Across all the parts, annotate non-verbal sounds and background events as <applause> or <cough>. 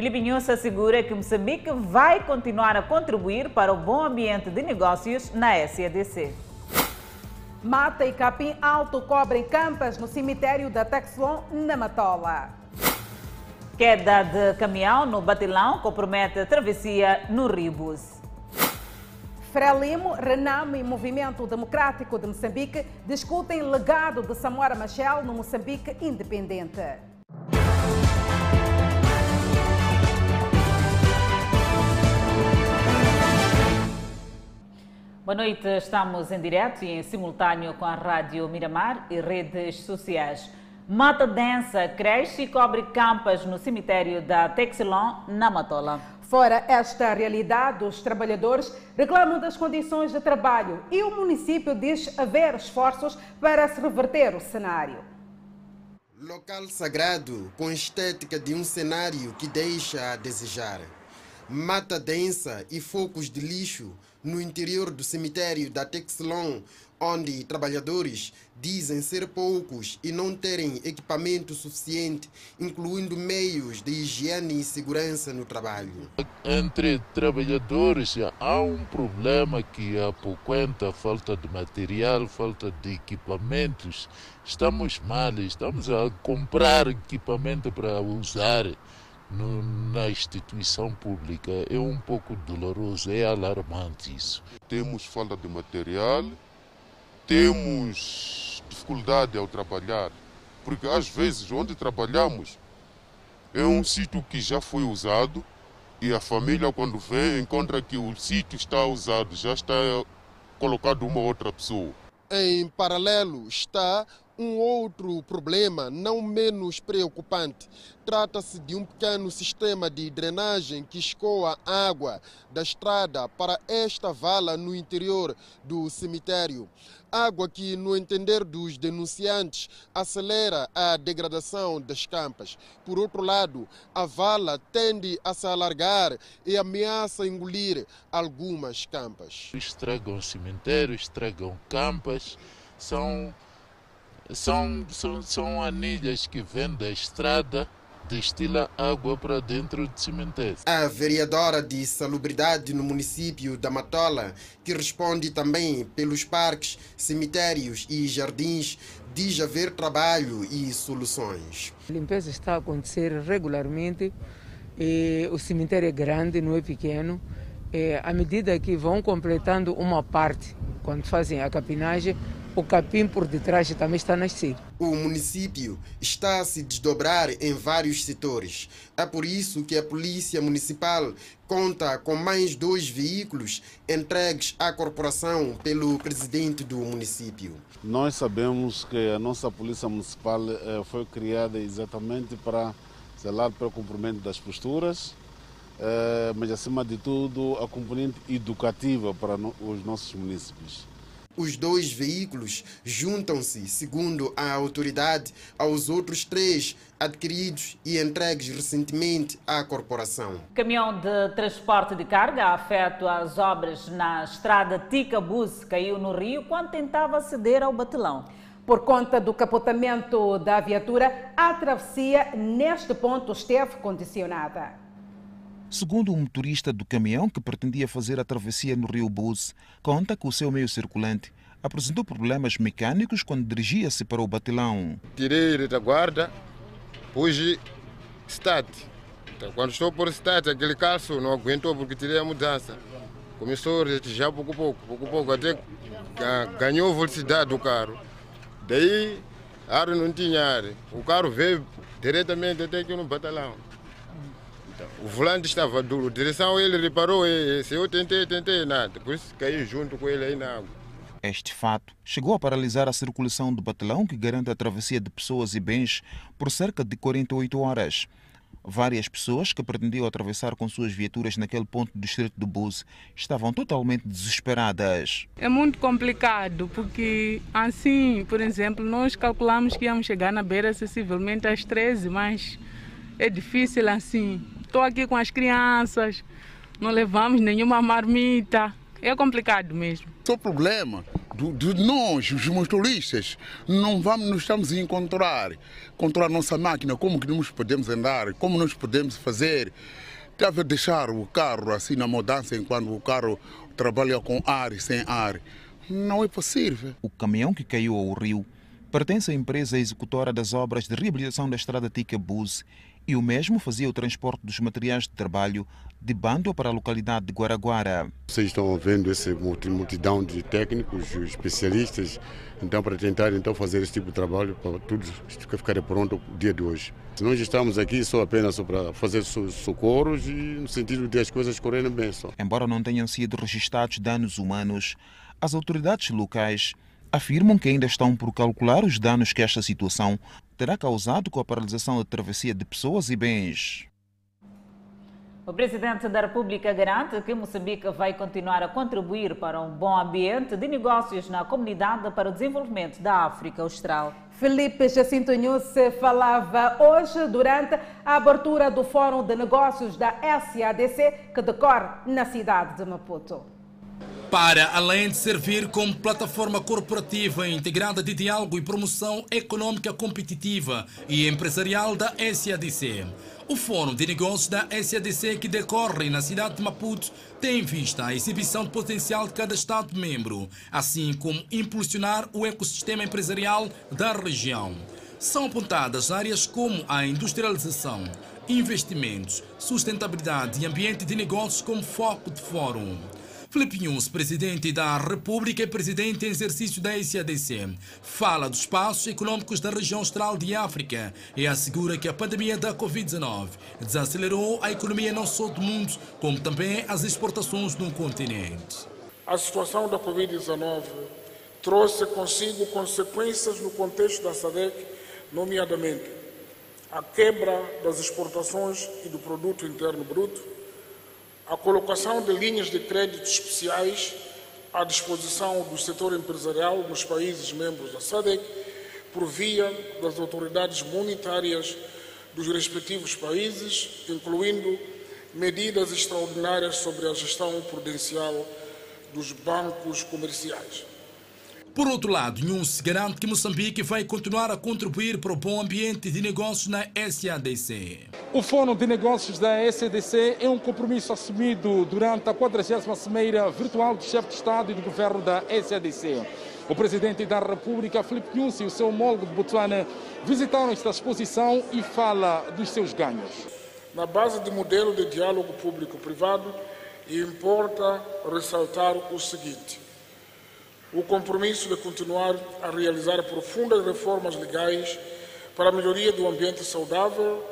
Filipe Nunes assegura que Moçambique vai continuar a contribuir para o bom ambiente de negócios na SADC. Mata e capim alto cobrem campas no cemitério da Texlon, na Matola. Queda de caminhão no Batilão compromete a travessia no Ribus. Frelimo, Renamo e Movimento Democrático de Moçambique discutem legado de Samora Machel no Moçambique independente. Boa noite, estamos em direto e em simultâneo com a Rádio Miramar e redes sociais. Mata densa cresce e cobre campas no cemitério da Texilon, na Matola. Fora esta realidade, os trabalhadores reclamam das condições de trabalho e o município diz haver esforços para se reverter o cenário. Local sagrado com estética de um cenário que deixa a desejar. Mata densa e focos de lixo no interior do cemitério da Texlon, onde trabalhadores dizem ser poucos e não terem equipamento suficiente, incluindo meios de higiene e segurança no trabalho. Entre trabalhadores há um problema que apoquenta falta de material, falta de equipamentos. Estamos mal, estamos a comprar equipamento para usar no, na instituição pública. É um pouco doloroso, é alarmante isso. Temos falta de material, temos dificuldade ao trabalhar, porque às vezes onde trabalhamos é um sítio que já foi usado e a família quando vem encontra que o sítio está usado, já está colocado uma outra pessoa. Em paralelo está um outro problema, não menos preocupante. Trata-se de um pequeno sistema de drenagem que escoa água da estrada para esta vala no interior do cemitério. Água que, no entender dos denunciantes, acelera a degradação das campas. Por outro lado, a vala tende a se alargar e ameaça engolir algumas campas. Estragam cemitério, estragam campas, são são, são, são anilhas que vêm da estrada destila água para dentro do cemitério. A vereadora de salubridade no município da Matola, que responde também pelos parques, cemitérios e jardins, diz haver trabalho e soluções. A limpeza está a acontecer regularmente. E o cemitério é grande, não é pequeno. E à medida que vão completando uma parte, quando fazem a capinagem, o capim por detrás também está a nascer. O município está a se desdobrar em vários setores. É por isso que a Polícia Municipal conta com mais dois veículos entregues à corporação pelo presidente do município. Nós sabemos que a nossa Polícia Municipal eh, foi criada exatamente para zelar pelo cumprimento das posturas, eh, mas acima de tudo a componente educativa para os nossos municípios. Os dois veículos juntam-se, segundo a autoridade, aos outros três adquiridos e entregues recentemente à corporação. Caminhão de transporte de carga afeto às obras na estrada Tica-Bus caiu no rio quando tentava aceder ao batelão. Por conta do capotamento da viatura, a travessia neste ponto esteve condicionada. Segundo um motorista do caminhão que pretendia fazer a travessia no rio Bus, conta que o seu meio circulante apresentou problemas mecânicos quando dirigia-se para o batilão. Tirei retaguarda, pus start. Então, quando estou por start, aquele calço não aguentou porque tirei a mudança. Começou a retejar pouco a pouco, pouco a pouco, até ganhou velocidade do carro. Daí, ar não tinha ar. O carro veio diretamente até aqui no batalhão. O volante estava duro, a direção ele reparou, se eu tentei, tentei, nada. Por isso caí junto com ele aí na água. Este fato chegou a paralisar a circulação do batelão que garante a travessia de pessoas e bens por cerca de 48 horas. Várias pessoas que pretendiam atravessar com suas viaturas naquele ponto do distrito do Buse estavam totalmente desesperadas. É muito complicado porque assim, por exemplo, nós calculamos que íamos chegar na beira acessivelmente às 13, mas é difícil assim. Estou aqui com as crianças, não levamos nenhuma marmita. É complicado mesmo. O problema de nós, os motoristas, não vamos, não estamos a encontrar, controlar a nossa máquina, como que nós podemos andar, como nós podemos fazer. Deve deixar o carro assim na mudança enquanto o carro trabalha com ar e sem ar. Não é possível. O caminhão que caiu ao rio pertence à empresa executora das obras de reabilitação da estrada Tica-Bus e o mesmo fazia o transporte dos materiais de trabalho de Bando para a localidade de Guaraguara. Vocês estão vendo essa multidão de técnicos, especialistas, então para tentar então fazer esse tipo de trabalho para tudo ficar pronto o dia de hoje. Nós estamos aqui só apenas para fazer socorros e no sentido de as coisas correrem bem só. Embora não tenham sido registrados danos humanos, as autoridades locais afirmam que ainda estão por calcular os danos que esta situação terá causado com a paralisação da travessia de pessoas e bens. O presidente da República garante que Moçambique vai continuar a contribuir para um bom ambiente de negócios na comunidade para o desenvolvimento da África Austral. Felipe Jacinto Nhusse falava hoje durante a abertura do Fórum de Negócios da SADC, que decorre na cidade de Maputo para, além de servir como plataforma corporativa integrada de diálogo e promoção econômica competitiva e empresarial da SADC. O Fórum de Negócios da SADC, que decorre na cidade de Maputo, tem em vista a exibição de potencial de cada Estado-membro, assim como impulsionar o ecossistema empresarial da região. São apontadas áreas como a industrialização, investimentos, sustentabilidade e ambiente de negócios como foco de fórum. Felipe Nunes, presidente da República e presidente em exercício da SADC, fala dos passos econômicos da região austral de África e assegura que a pandemia da Covid-19 desacelerou a economia não só do mundo, como também as exportações no continente. A situação da Covid-19 trouxe consigo consequências no contexto da SADC, nomeadamente a quebra das exportações e do produto interno bruto, a colocação de linhas de crédito especiais à disposição do setor empresarial nos países membros da SADC, por via das autoridades monetárias dos respectivos países, incluindo medidas extraordinárias sobre a gestão prudencial dos bancos comerciais. Por outro lado, Nunes garante que Moçambique vai continuar a contribuir para o bom ambiente de negócios na SADC. O Fórum de Negócios da SADC é um compromisso assumido durante a 40 Cimeira Virtual do Chefe de Estado e do Governo da SADC. O Presidente da República, Filipe Nunes, e o seu homólogo de Botswana visitaram esta exposição e fala dos seus ganhos. Na base do modelo de diálogo público-privado, importa ressaltar o seguinte o compromisso de continuar a realizar profundas reformas legais para a melhoria do ambiente saudável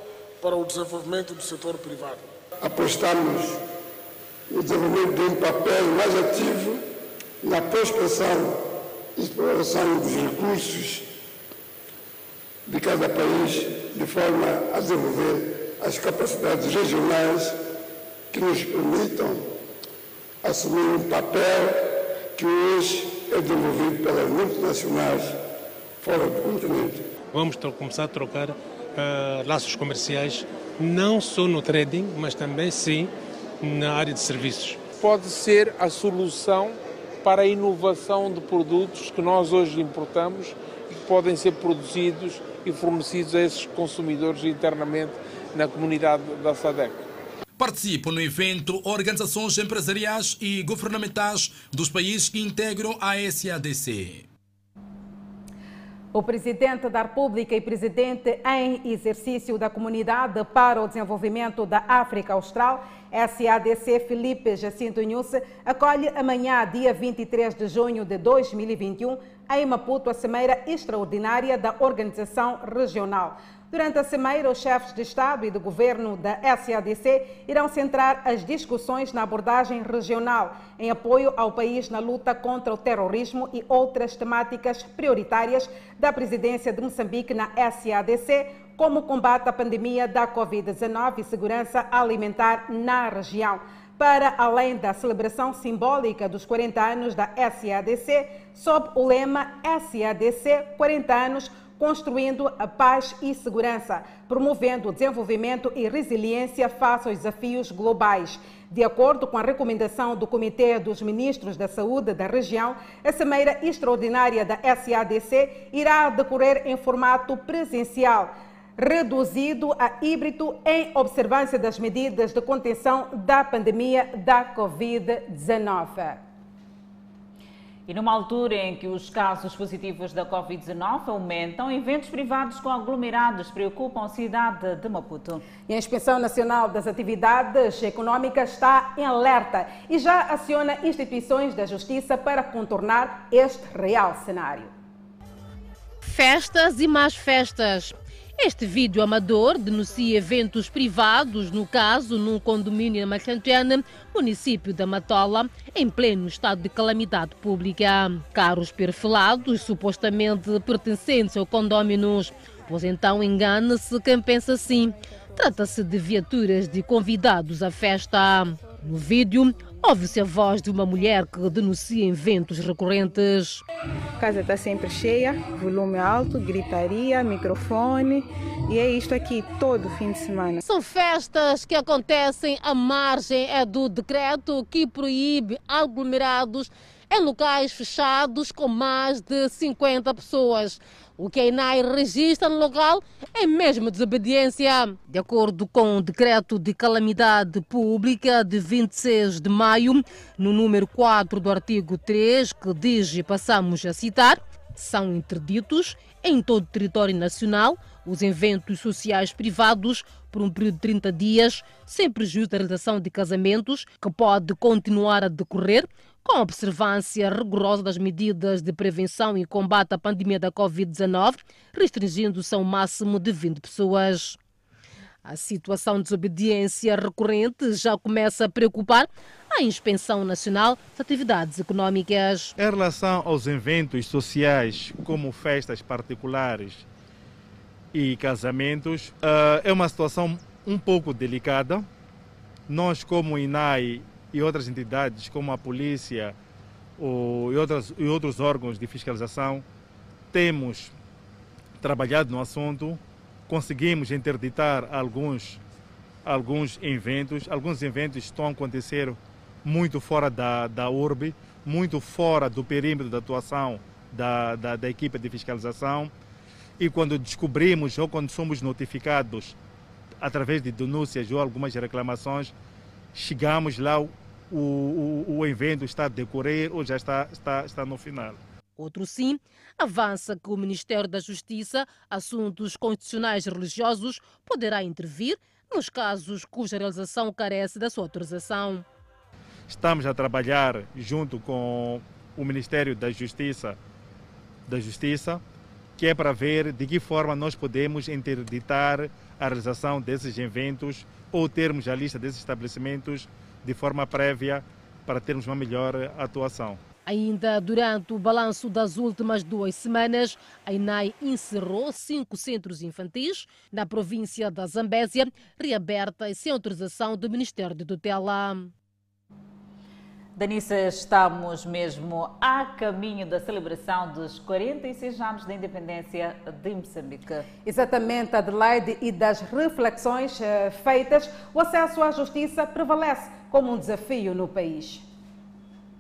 para o desenvolvimento do setor privado. Apostamos no desenvolvimento de um papel mais ativo na prospecção e exploração dos recursos de cada país, de forma a desenvolver as capacidades regionais que nos permitam assumir um papel que hoje é desenvolvido pelas multinacionais fora do continente. Vamos começar a trocar uh, laços comerciais, não só no trading, mas também sim na área de serviços. Pode ser a solução para a inovação de produtos que nós hoje importamos e que podem ser produzidos e fornecidos a esses consumidores internamente na comunidade da SADEC. Participam no evento organizações empresariais e governamentais dos países que integram a SADC. O presidente da República e presidente em exercício da Comunidade para o Desenvolvimento da África Austral, SADC Felipe Jacinto Nusse, acolhe amanhã, dia 23 de junho de 2021, em Maputo, a Cimeira Extraordinária da Organização Regional. Durante a cimeira, os chefes de Estado e de Governo da SADC irão centrar as discussões na abordagem regional em apoio ao país na luta contra o terrorismo e outras temáticas prioritárias da presidência de Moçambique na SADC, como o combate à pandemia da Covid-19 e segurança alimentar na região. Para além da celebração simbólica dos 40 anos da SADC, sob o lema SADC 40 anos construindo a paz e segurança, promovendo o desenvolvimento e resiliência face aos desafios globais. De acordo com a recomendação do Comitê dos Ministros da Saúde da região, a Cimeira Extraordinária da SADC irá decorrer em formato presencial, reduzido a híbrido em observância das medidas de contenção da pandemia da Covid-19. E numa altura em que os casos positivos da Covid-19 aumentam, eventos privados com aglomerados preocupam a cidade de Maputo. E a Inspeção Nacional das Atividades Econômicas está em alerta e já aciona instituições da Justiça para contornar este real cenário. Festas e mais festas. Este vídeo amador denuncia eventos privados, no caso, num condomínio em Macantena, município da Matola, em pleno estado de calamidade pública. Carros perfilados, supostamente pertencentes ao condóminos. Pois então engana-se quem pensa assim. Trata-se de viaturas de convidados à festa. No vídeo, ouve-se a voz de uma mulher que denuncia eventos recorrentes. A casa está sempre cheia, volume alto, gritaria, microfone e é isto aqui todo fim de semana. São festas que acontecem à margem é do decreto que proíbe aglomerados em locais fechados com mais de 50 pessoas. O que a INAI registra no local é mesmo desobediência. De acordo com o decreto de calamidade pública de 26 de maio, no número 4 do artigo 3, que diz, e passamos a citar, são interditos em todo o território nacional os eventos sociais privados por um período de 30 dias, sem prejuízo da realização de casamentos, que pode continuar a decorrer com observância rigorosa das medidas de prevenção e combate à pandemia da Covid-19, restringindo-se a um máximo de 20 pessoas. A situação de desobediência recorrente já começa a preocupar a Inspeção Nacional de Atividades Econômicas. Em relação aos eventos sociais, como festas particulares e casamentos, eh, é uma situação um pouco delicada. Nós, como INAI, e outras entidades como a polícia ou, e, outras, e outros órgãos de fiscalização temos trabalhado no assunto, conseguimos interditar alguns, alguns eventos. Alguns eventos estão a acontecer muito fora da, da urbe, muito fora do perímetro da atuação da, da, da equipe de fiscalização. E quando descobrimos ou quando somos notificados através de denúncias ou algumas reclamações, chegamos lá, o, o, o evento está a decorrer ou já está, está, está no final. Outro sim avança que o Ministério da Justiça, Assuntos Constitucionais e Religiosos, poderá intervir nos casos cuja realização carece da sua autorização. Estamos a trabalhar junto com o Ministério da Justiça, da Justiça, que é para ver de que forma nós podemos interditar a realização desses eventos ou termos a lista desses estabelecimentos de forma prévia para termos uma melhor atuação. Ainda durante o balanço das últimas duas semanas, a INAI encerrou cinco centros infantis na província da Zambésia, reabertas sem autorização do Ministério de Tutela. Danissa, estamos mesmo a caminho da celebração dos 46 anos da independência de Moçambique. Exatamente, Adelaide, e das reflexões eh, feitas, o acesso à justiça prevalece como um desafio no país.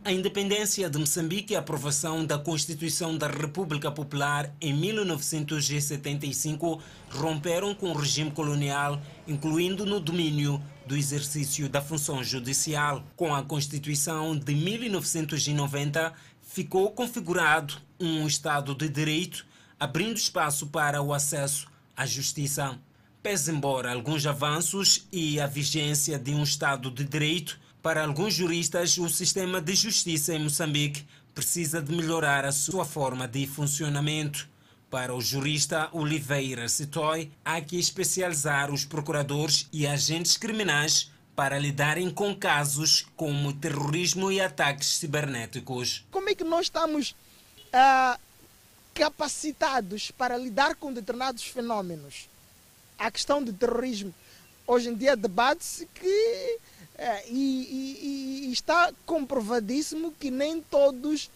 A independência de Moçambique e a aprovação da Constituição da República Popular em 1975 romperam com o regime colonial, incluindo no domínio do exercício da função judicial. Com a Constituição de 1990, ficou configurado um Estado de Direito, abrindo espaço para o acesso à justiça. Pese embora alguns avanços e a vigência de um Estado de Direito, para alguns juristas, o sistema de justiça em Moçambique precisa de melhorar a sua forma de funcionamento. Para o jurista Oliveira Citoy, há que especializar os procuradores e agentes criminais para lidarem com casos como terrorismo e ataques cibernéticos. Como é que nós estamos uh, capacitados para lidar com determinados fenômenos? A questão do terrorismo. Hoje em dia debate-se que é, e, e, e, está comprovadíssimo que nem todos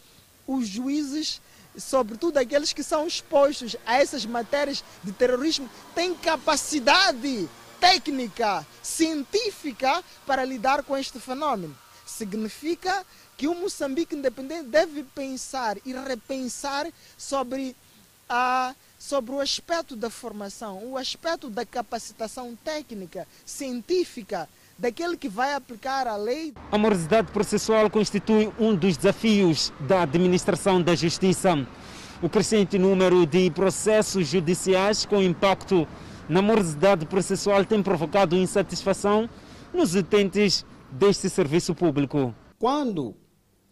os juízes sobretudo aqueles que são expostos a essas matérias de terrorismo, têm capacidade técnica, científica para lidar com este fenômeno. Significa que o Moçambique independente deve pensar e repensar sobre, a, sobre o aspecto da formação, o aspecto da capacitação técnica, científica, daquele que vai aplicar a lei. A morosidade processual constitui um dos desafios da administração da justiça. O crescente número de processos judiciais com impacto na morosidade processual tem provocado insatisfação nos utentes deste serviço público. Quando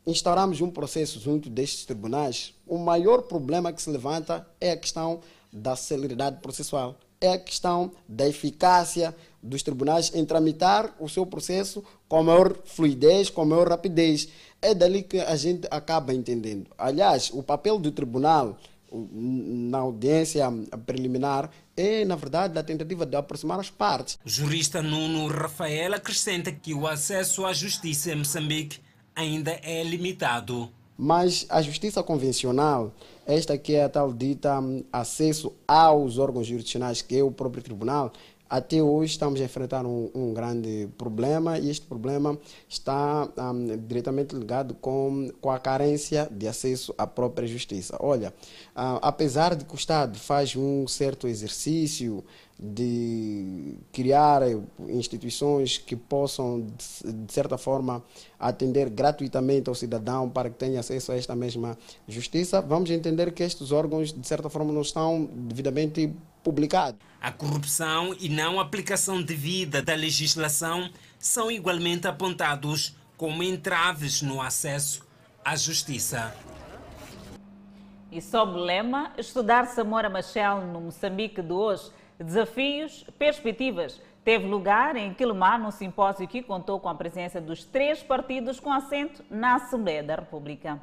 instauramos um processo junto destes tribunais, o maior problema que se levanta é a questão da celeridade processual, é a questão da eficácia dos tribunais em tramitar o seu processo com maior fluidez, com maior rapidez. É dali que a gente acaba entendendo. Aliás, o papel do tribunal na audiência preliminar é, na verdade, a tentativa de aproximar as partes. O jurista Nuno Rafael acrescenta que o acesso à justiça em Moçambique ainda é limitado. Mas a justiça convencional, esta que é a tal dita acesso aos órgãos jurisdicionais, que é o próprio tribunal, até hoje estamos a enfrentar um, um grande problema e este problema está um, diretamente ligado com, com a carência de acesso à própria justiça. Olha, uh, apesar de que o Estado faz um certo exercício de criar instituições que possam, de certa forma, atender gratuitamente ao cidadão para que tenha acesso a esta mesma justiça, vamos entender que estes órgãos, de certa forma, não estão devidamente publicados. A corrupção e não aplicação devida da legislação são igualmente apontados como entraves no acesso à justiça. E sob o lema Estudar Samora Machel no Moçambique de hoje Desafios, perspectivas. Teve lugar em Quilomar, num simpósio que contou com a presença dos três partidos com assento na Assembleia da República.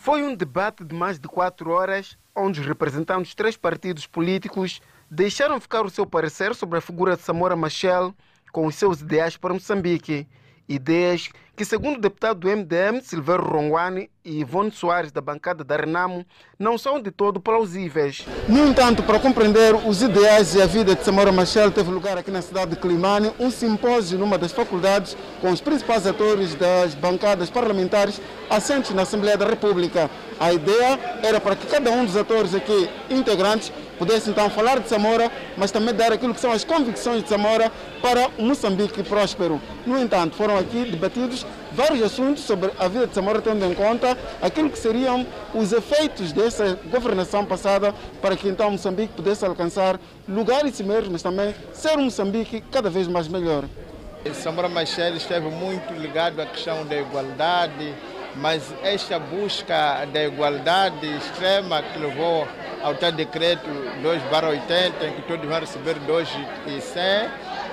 Foi um debate de mais de quatro horas, onde os representantes dos três partidos políticos deixaram ficar o seu parecer sobre a figura de Samora Machel com os seus ideais para Moçambique. Ideias que, segundo o deputado do MDM, Silveiro Rongwani e Ivone Soares, da bancada da Renamo, não são de todo plausíveis. No entanto, para compreender os ideais e a vida de Samora Machel, teve lugar aqui na cidade de Climane um simpósio numa das faculdades com os principais atores das bancadas parlamentares assentes na Assembleia da República. A ideia era para que cada um dos atores aqui integrantes pudesse então falar de Samora, mas também dar aquilo que são as convicções de Samora para o Moçambique próspero. No entanto, foram aqui debatidos vários assuntos sobre a vida de Samora, tendo em conta aquilo que seriam os efeitos dessa governação passada para que então Moçambique pudesse alcançar lugares cimeiros, mas também ser um Moçambique cada vez mais melhor. Samora Machel esteve muito ligado à questão da igualdade, mas esta busca da igualdade extrema que levou ao tal decreto 2 80, em que todos vão receber 2 e 100,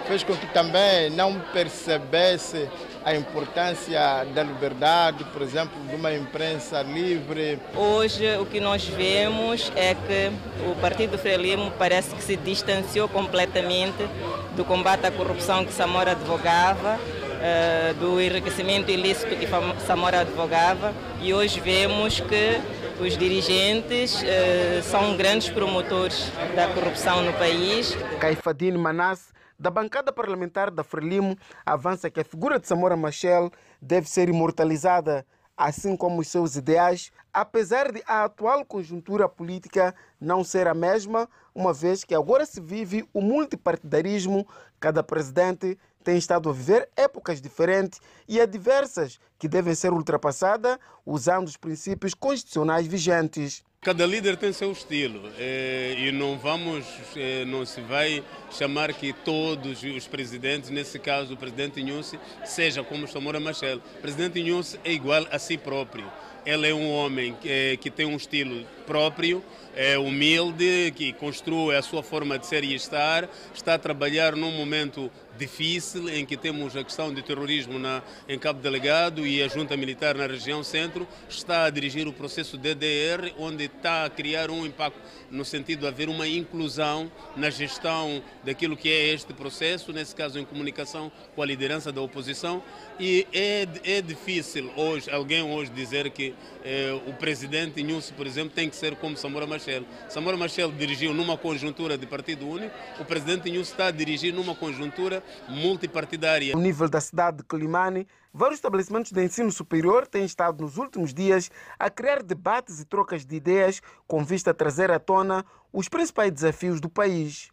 fez com que também não percebesse a importância da liberdade, por exemplo, de uma imprensa livre. Hoje o que nós vemos é que o Partido Frelimo parece que se distanciou completamente do combate à corrupção que Samora advogava, eh, do enriquecimento ilícito que Samora advogava e hoje vemos que os dirigentes uh, são grandes promotores da corrupção no país. Caifadine Manasse, da bancada parlamentar da Frelimo, avança que a figura de Samora Machel deve ser imortalizada, assim como os seus ideais, apesar de a atual conjuntura política não ser a mesma, uma vez que agora se vive o multipartidarismo, cada presidente tem estado a viver épocas diferentes e adversas que devem ser ultrapassadas usando os princípios constitucionais vigentes. Cada líder tem seu estilo eh, e não vamos, eh, não se vai chamar que todos os presidentes, nesse caso o presidente Inhosse, seja como Samora Machel. O presidente Inhosse é igual a si próprio. Ele é um homem que, eh, que tem um estilo próprio, é humilde, que construi a sua forma de ser e estar, está a trabalhar num momento difícil em que temos a questão de terrorismo na, em Cabo Delegado e a junta militar na região centro está a dirigir o processo DDR, onde está a criar um impacto no sentido de haver uma inclusão na gestão daquilo que é este processo, nesse caso em comunicação com a liderança da oposição. E é, é difícil hoje alguém hoje dizer que eh, o presidente Inhúcio, por exemplo, tem que ser como Samora Machel. Samora Machel dirigiu numa conjuntura de partido único, o presidente Inhúcio está a dirigir numa conjuntura multipartidária. No nível da cidade de Climane, vários estabelecimentos de ensino superior têm estado nos últimos dias a criar debates e trocas de ideias com vista a trazer à tona os principais desafios do país.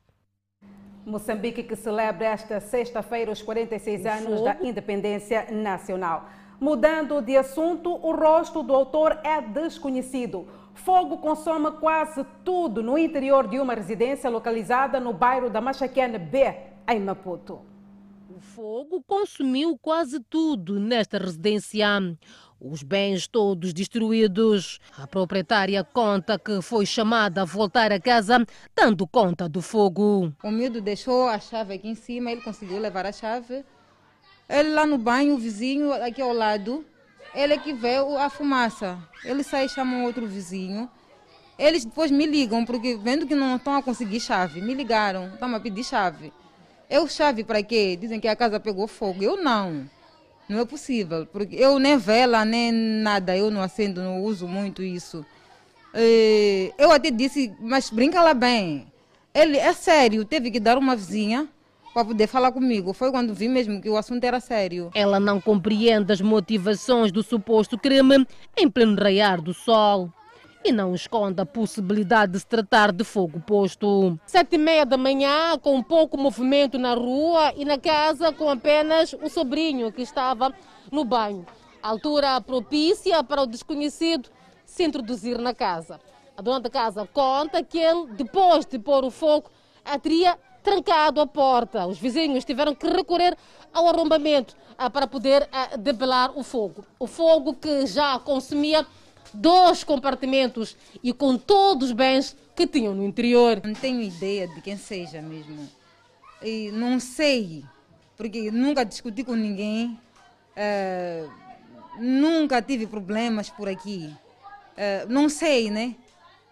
Moçambique que celebra esta sexta-feira os 46 anos da independência nacional. Mudando de assunto, o rosto do autor é desconhecido. Fogo consome quase tudo no interior de uma residência localizada no bairro da Machaquene B, em Maputo. O fogo consumiu quase tudo nesta residência. Os bens todos destruídos. A proprietária conta que foi chamada a voltar a casa, dando conta do fogo. O miúdo deixou a chave aqui em cima, ele conseguiu levar a chave. Ele lá no banho, o vizinho aqui ao lado, ele é que vê a fumaça. Ele sai e chama um outro vizinho. Eles depois me ligam, porque vendo que não estão a conseguir chave, me ligaram, estão a pedir chave. Eu chave para quê? Dizem que a casa pegou fogo. Eu não. Não é possível, porque eu nem vela, nem nada, eu não acendo, não uso muito isso. Eu até disse, mas brinca lá bem. Ele, é sério, teve que dar uma vizinha para poder falar comigo. Foi quando vi mesmo que o assunto era sério. Ela não compreende as motivações do suposto crime em pleno raiar do sol e não esconde a possibilidade de se tratar de fogo posto. Sete e meia da manhã, com pouco movimento na rua e na casa, com apenas o sobrinho que estava no banho. Altura propícia para o desconhecido se introduzir na casa. A dona da casa conta que ele, depois de pôr o fogo, teria trancado a porta. Os vizinhos tiveram que recorrer ao arrombamento ah, para poder ah, debelar o fogo. O fogo que já consumia dois compartimentos e com todos os bens que tinham no interior. Não tenho ideia de quem seja mesmo. E não sei, porque nunca discuti com ninguém, uh, nunca tive problemas por aqui. Uh, não sei, né?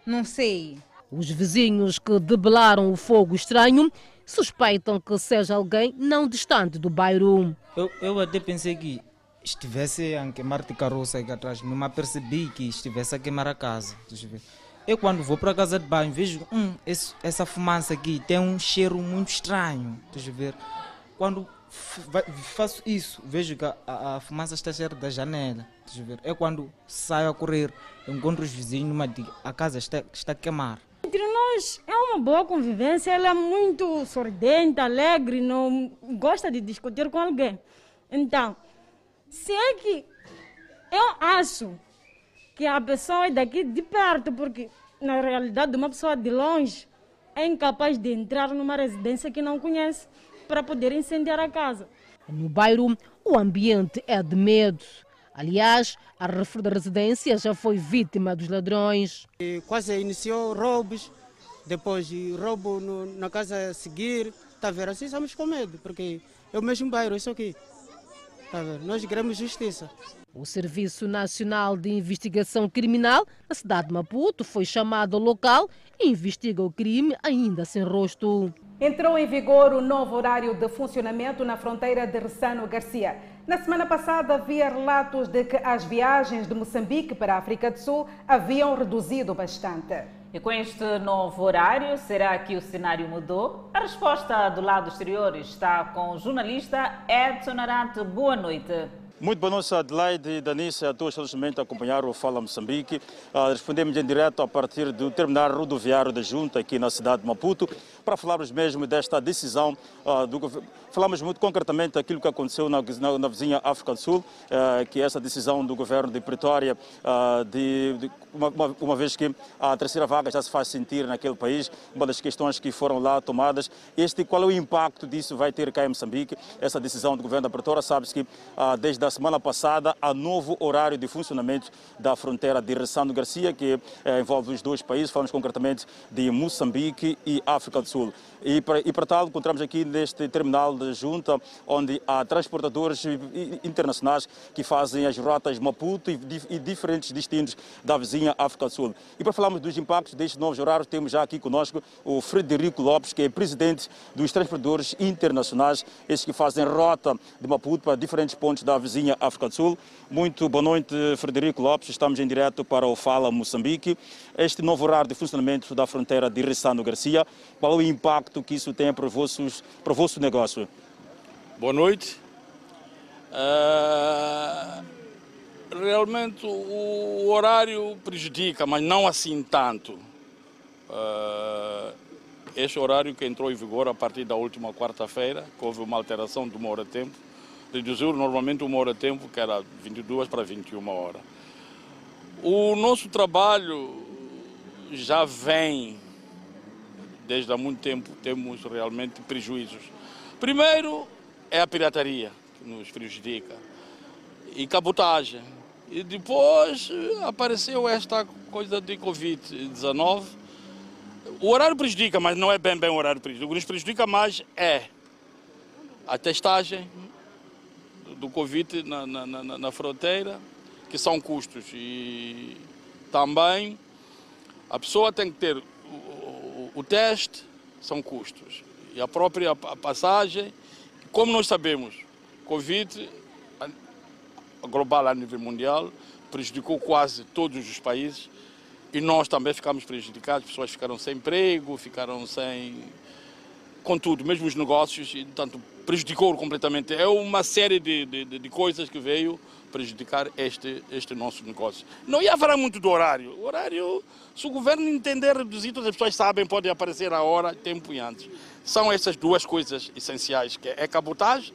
Não sei. Os vizinhos que debelaram o fogo estranho suspeitam que seja alguém não distante do bairro. Eu, eu até pensei que estivesse a queimar de carroça atrás, não me apercebi que estivesse a queimar a casa. Eu quando vou para a casa de banho vejo hum, esse, essa fumaça aqui tem um cheiro muito estranho. Ver? Quando faço isso, vejo que a, a, fumaça está cheia da janela. Ver? É quando saio a correr, encontro os vizinhos numa diga, a casa está, está a queimar. Entre nós é uma boa convivência, ela é muito sorridente, alegre, não gosta de discutir com alguém. Então, se é que eu acho que a pessoa é daqui de perto, porque na realidade uma pessoa de longe é incapaz de entrar numa residência que não conhece para poder incendiar a casa. No bairro, o ambiente é de medo. Aliás, a refém da residência já foi vítima dos ladrões. E quase iniciou roubos, depois roubo no, na casa a seguir. Está a ver? Assim estamos com medo, porque é o mesmo bairro, isso aqui. Tá Nós queremos justiça. O Serviço Nacional de Investigação Criminal na cidade de Maputo foi chamado ao local e investiga o crime ainda sem rosto. Entrou em vigor o novo horário de funcionamento na fronteira de Ressano Garcia. Na semana passada havia relatos de que as viagens de Moçambique para a África do Sul haviam reduzido bastante. E com este novo horário, será que o cenário mudou? A resposta do lado exterior está com o jornalista Edson Arante. Boa noite. Muito boa noite, Adelaide e Danice, a todos a acompanhar o Fala Moçambique. Uh, respondemos em direto a partir do terminal rodoviário da Junta aqui na cidade de Maputo para falarmos mesmo desta decisão uh, do governo. Falamos muito concretamente daquilo que aconteceu na, na, na vizinha África do Sul, uh, que é essa decisão do governo de Pretória, de, de uma, uma, uma, vez que a terceira vaga já se faz sentir naquele país, uma das questões que foram lá tomadas. Este, qual é o impacto disso vai ter cá em Moçambique? Essa decisão do governo da Pretória, sabe-se que desde a semana passada a novo horário de funcionamento da fronteira de Ressano Garcia, que eh, envolve os dois países, falamos concretamente de Moçambique e África do Sul. Sul. E para, e para tal, encontramos aqui neste terminal de junta, onde há transportadores internacionais que fazem as rotas Maputo e, e diferentes destinos da vizinha África do Sul. E para falarmos dos impactos destes novos horários, temos já aqui conosco o Frederico Lopes, que é presidente dos transportadores internacionais, estes que fazem rota de Maputo para diferentes pontos da vizinha África do Sul. Muito boa noite, Frederico Lopes. Estamos em direto para o Fala Moçambique. Este novo horário de funcionamento da fronteira de Ressano Garcia, qual é o impacto que isso tem para o vosso, para o vosso negócio? Boa noite. Uh, realmente o horário prejudica, mas não assim tanto. Uh, este horário que entrou em vigor a partir da última quarta-feira, que houve uma alteração de uma hora de tempo, reduziu normalmente uma hora de tempo, que era 22 para 21 horas. O nosso trabalho já vem desde há muito tempo, temos realmente prejuízos. Primeiro é a pirataria, que nos prejudica, e cabotagem. E depois apareceu esta coisa de Covid-19. O horário prejudica, mas não é bem bem o horário prejudica. O que nos prejudica mais é a testagem do Covid na, na, na, na fronteira, que são custos. E também a pessoa tem que ter o, teste, são custos. E a própria passagem, como nós sabemos, Covid global a nível mundial prejudicou quase todos os países e nós também ficamos prejudicados, pessoas ficaram sem emprego, ficaram sem. Contudo, mesmo os negócios, portanto, prejudicou completamente. É uma série de, de, de coisas que veio prejudicar este, este nosso negócio. Não ia falar muito do horário. O horário, se o governo entender reduzir, todas as pessoas sabem, pode aparecer a hora, tempo e antes. São essas duas coisas essenciais, que é cabotagem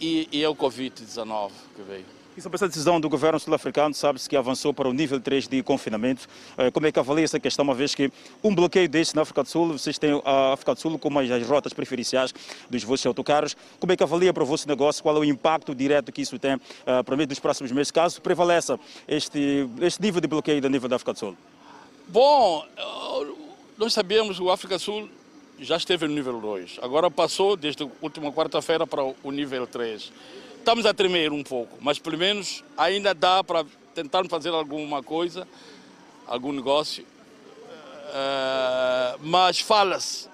e, e é o Covid-19 que veio. E sobre essa decisão do governo sul-africano, sabe-se que avançou para o nível 3 de confinamento. Eh, como é que avalia essa questão, uma vez que um bloqueio deste na África do Sul, vocês têm a África do Sul como as rotas preferenciais dos vossos autocarros. Como é que avalia para o vosso negócio? Qual é o impacto direto que isso tem para mim dos próximos meses, caso prevaleça este, este nível de bloqueio da nível da África do Sul? Bom, nós sabemos que o África do Sul já esteve no nível 2. Agora passou, desde a última quarta-feira, para o nível 3 estamos a tremer um pouco, mas pelo menos ainda dá para tentar fazer alguma coisa, algum negócio. Uh, mas fala-se,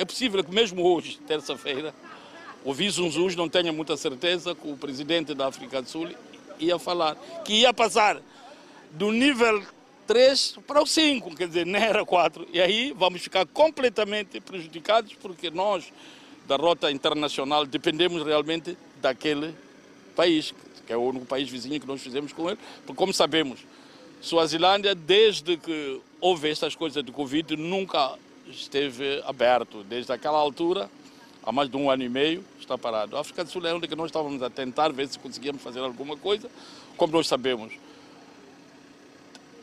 é possível que mesmo hoje, terça-feira, o Visunzus não tenha muita certeza que o presidente da África do Sul ia falar, que ia passar do nível 3 para o 5, quer dizer, não era 4. E aí vamos ficar completamente prejudicados porque nós, da rota internacional, dependemos realmente daquele país, que é o único país vizinho que nós fizemos com ele, porque como sabemos, Suazilândia, desde que houve essas coisas de Covid, nunca esteve aberto. Desde aquela altura, há mais de um ano e meio, está parado. A África do Sul é onde nós estávamos a tentar ver se conseguíamos fazer alguma coisa. Como nós sabemos,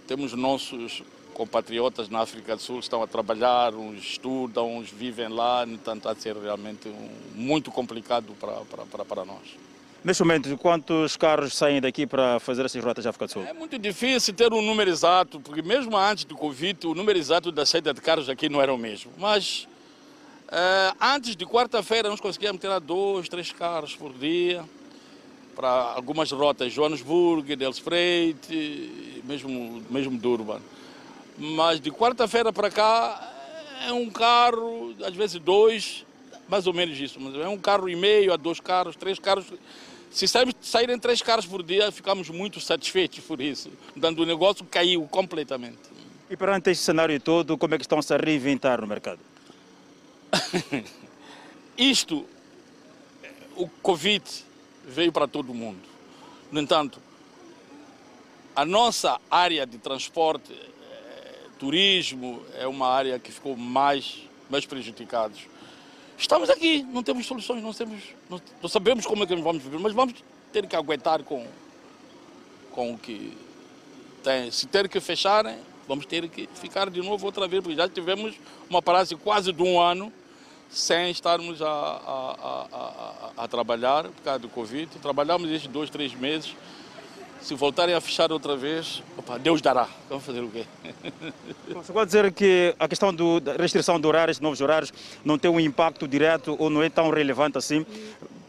temos nossos compatriotas na África do Sul estão a trabalhar, uns estudam, uns vivem lá, portanto, a ser realmente um, muito complicado para, para, para nós. Neste momento, quantos carros saem daqui para fazer essas rotas de África do Sul? É muito difícil ter um número exato, porque mesmo antes do Covid, o número exato da saída de carros aqui não era o mesmo. Mas é, antes de quarta-feira, nós conseguíamos ter dois, três carros por dia para algumas rotas, Joanesburgo, Delfreit, mesmo, mesmo Durban. Mas de quarta-feira para cá é um carro, às vezes dois, mais ou menos isso. Mas é um carro e meio a dois carros, três carros. Se saírem três carros por dia, ficamos muito satisfeitos por isso. Dando o negócio caiu completamente. E perante este cenário todo, como é que estão -se a reinventar no mercado? <laughs> Isto, o Covid veio para todo mundo. No entanto, a nossa área de transporte turismo é uma área que ficou mais, mais prejudicada. Estamos aqui, não temos soluções, não, temos, não, não sabemos como é que vamos viver, mas vamos ter que aguentar com, com o que tem. Se ter que fecharem, vamos ter que ficar de novo outra vez, porque já tivemos uma parada quase de um ano sem estarmos a, a, a, a, trabalhar por causa do Covid. Trabalhamos estes dois, três meses Se voltarem a fechar outra vez, opa, Deus dará. Vamos fazer o quê? Você pode dizer que a questão do, da restrição de horários, novos horários, não tem um impacto direto ou não é tão relevante assim?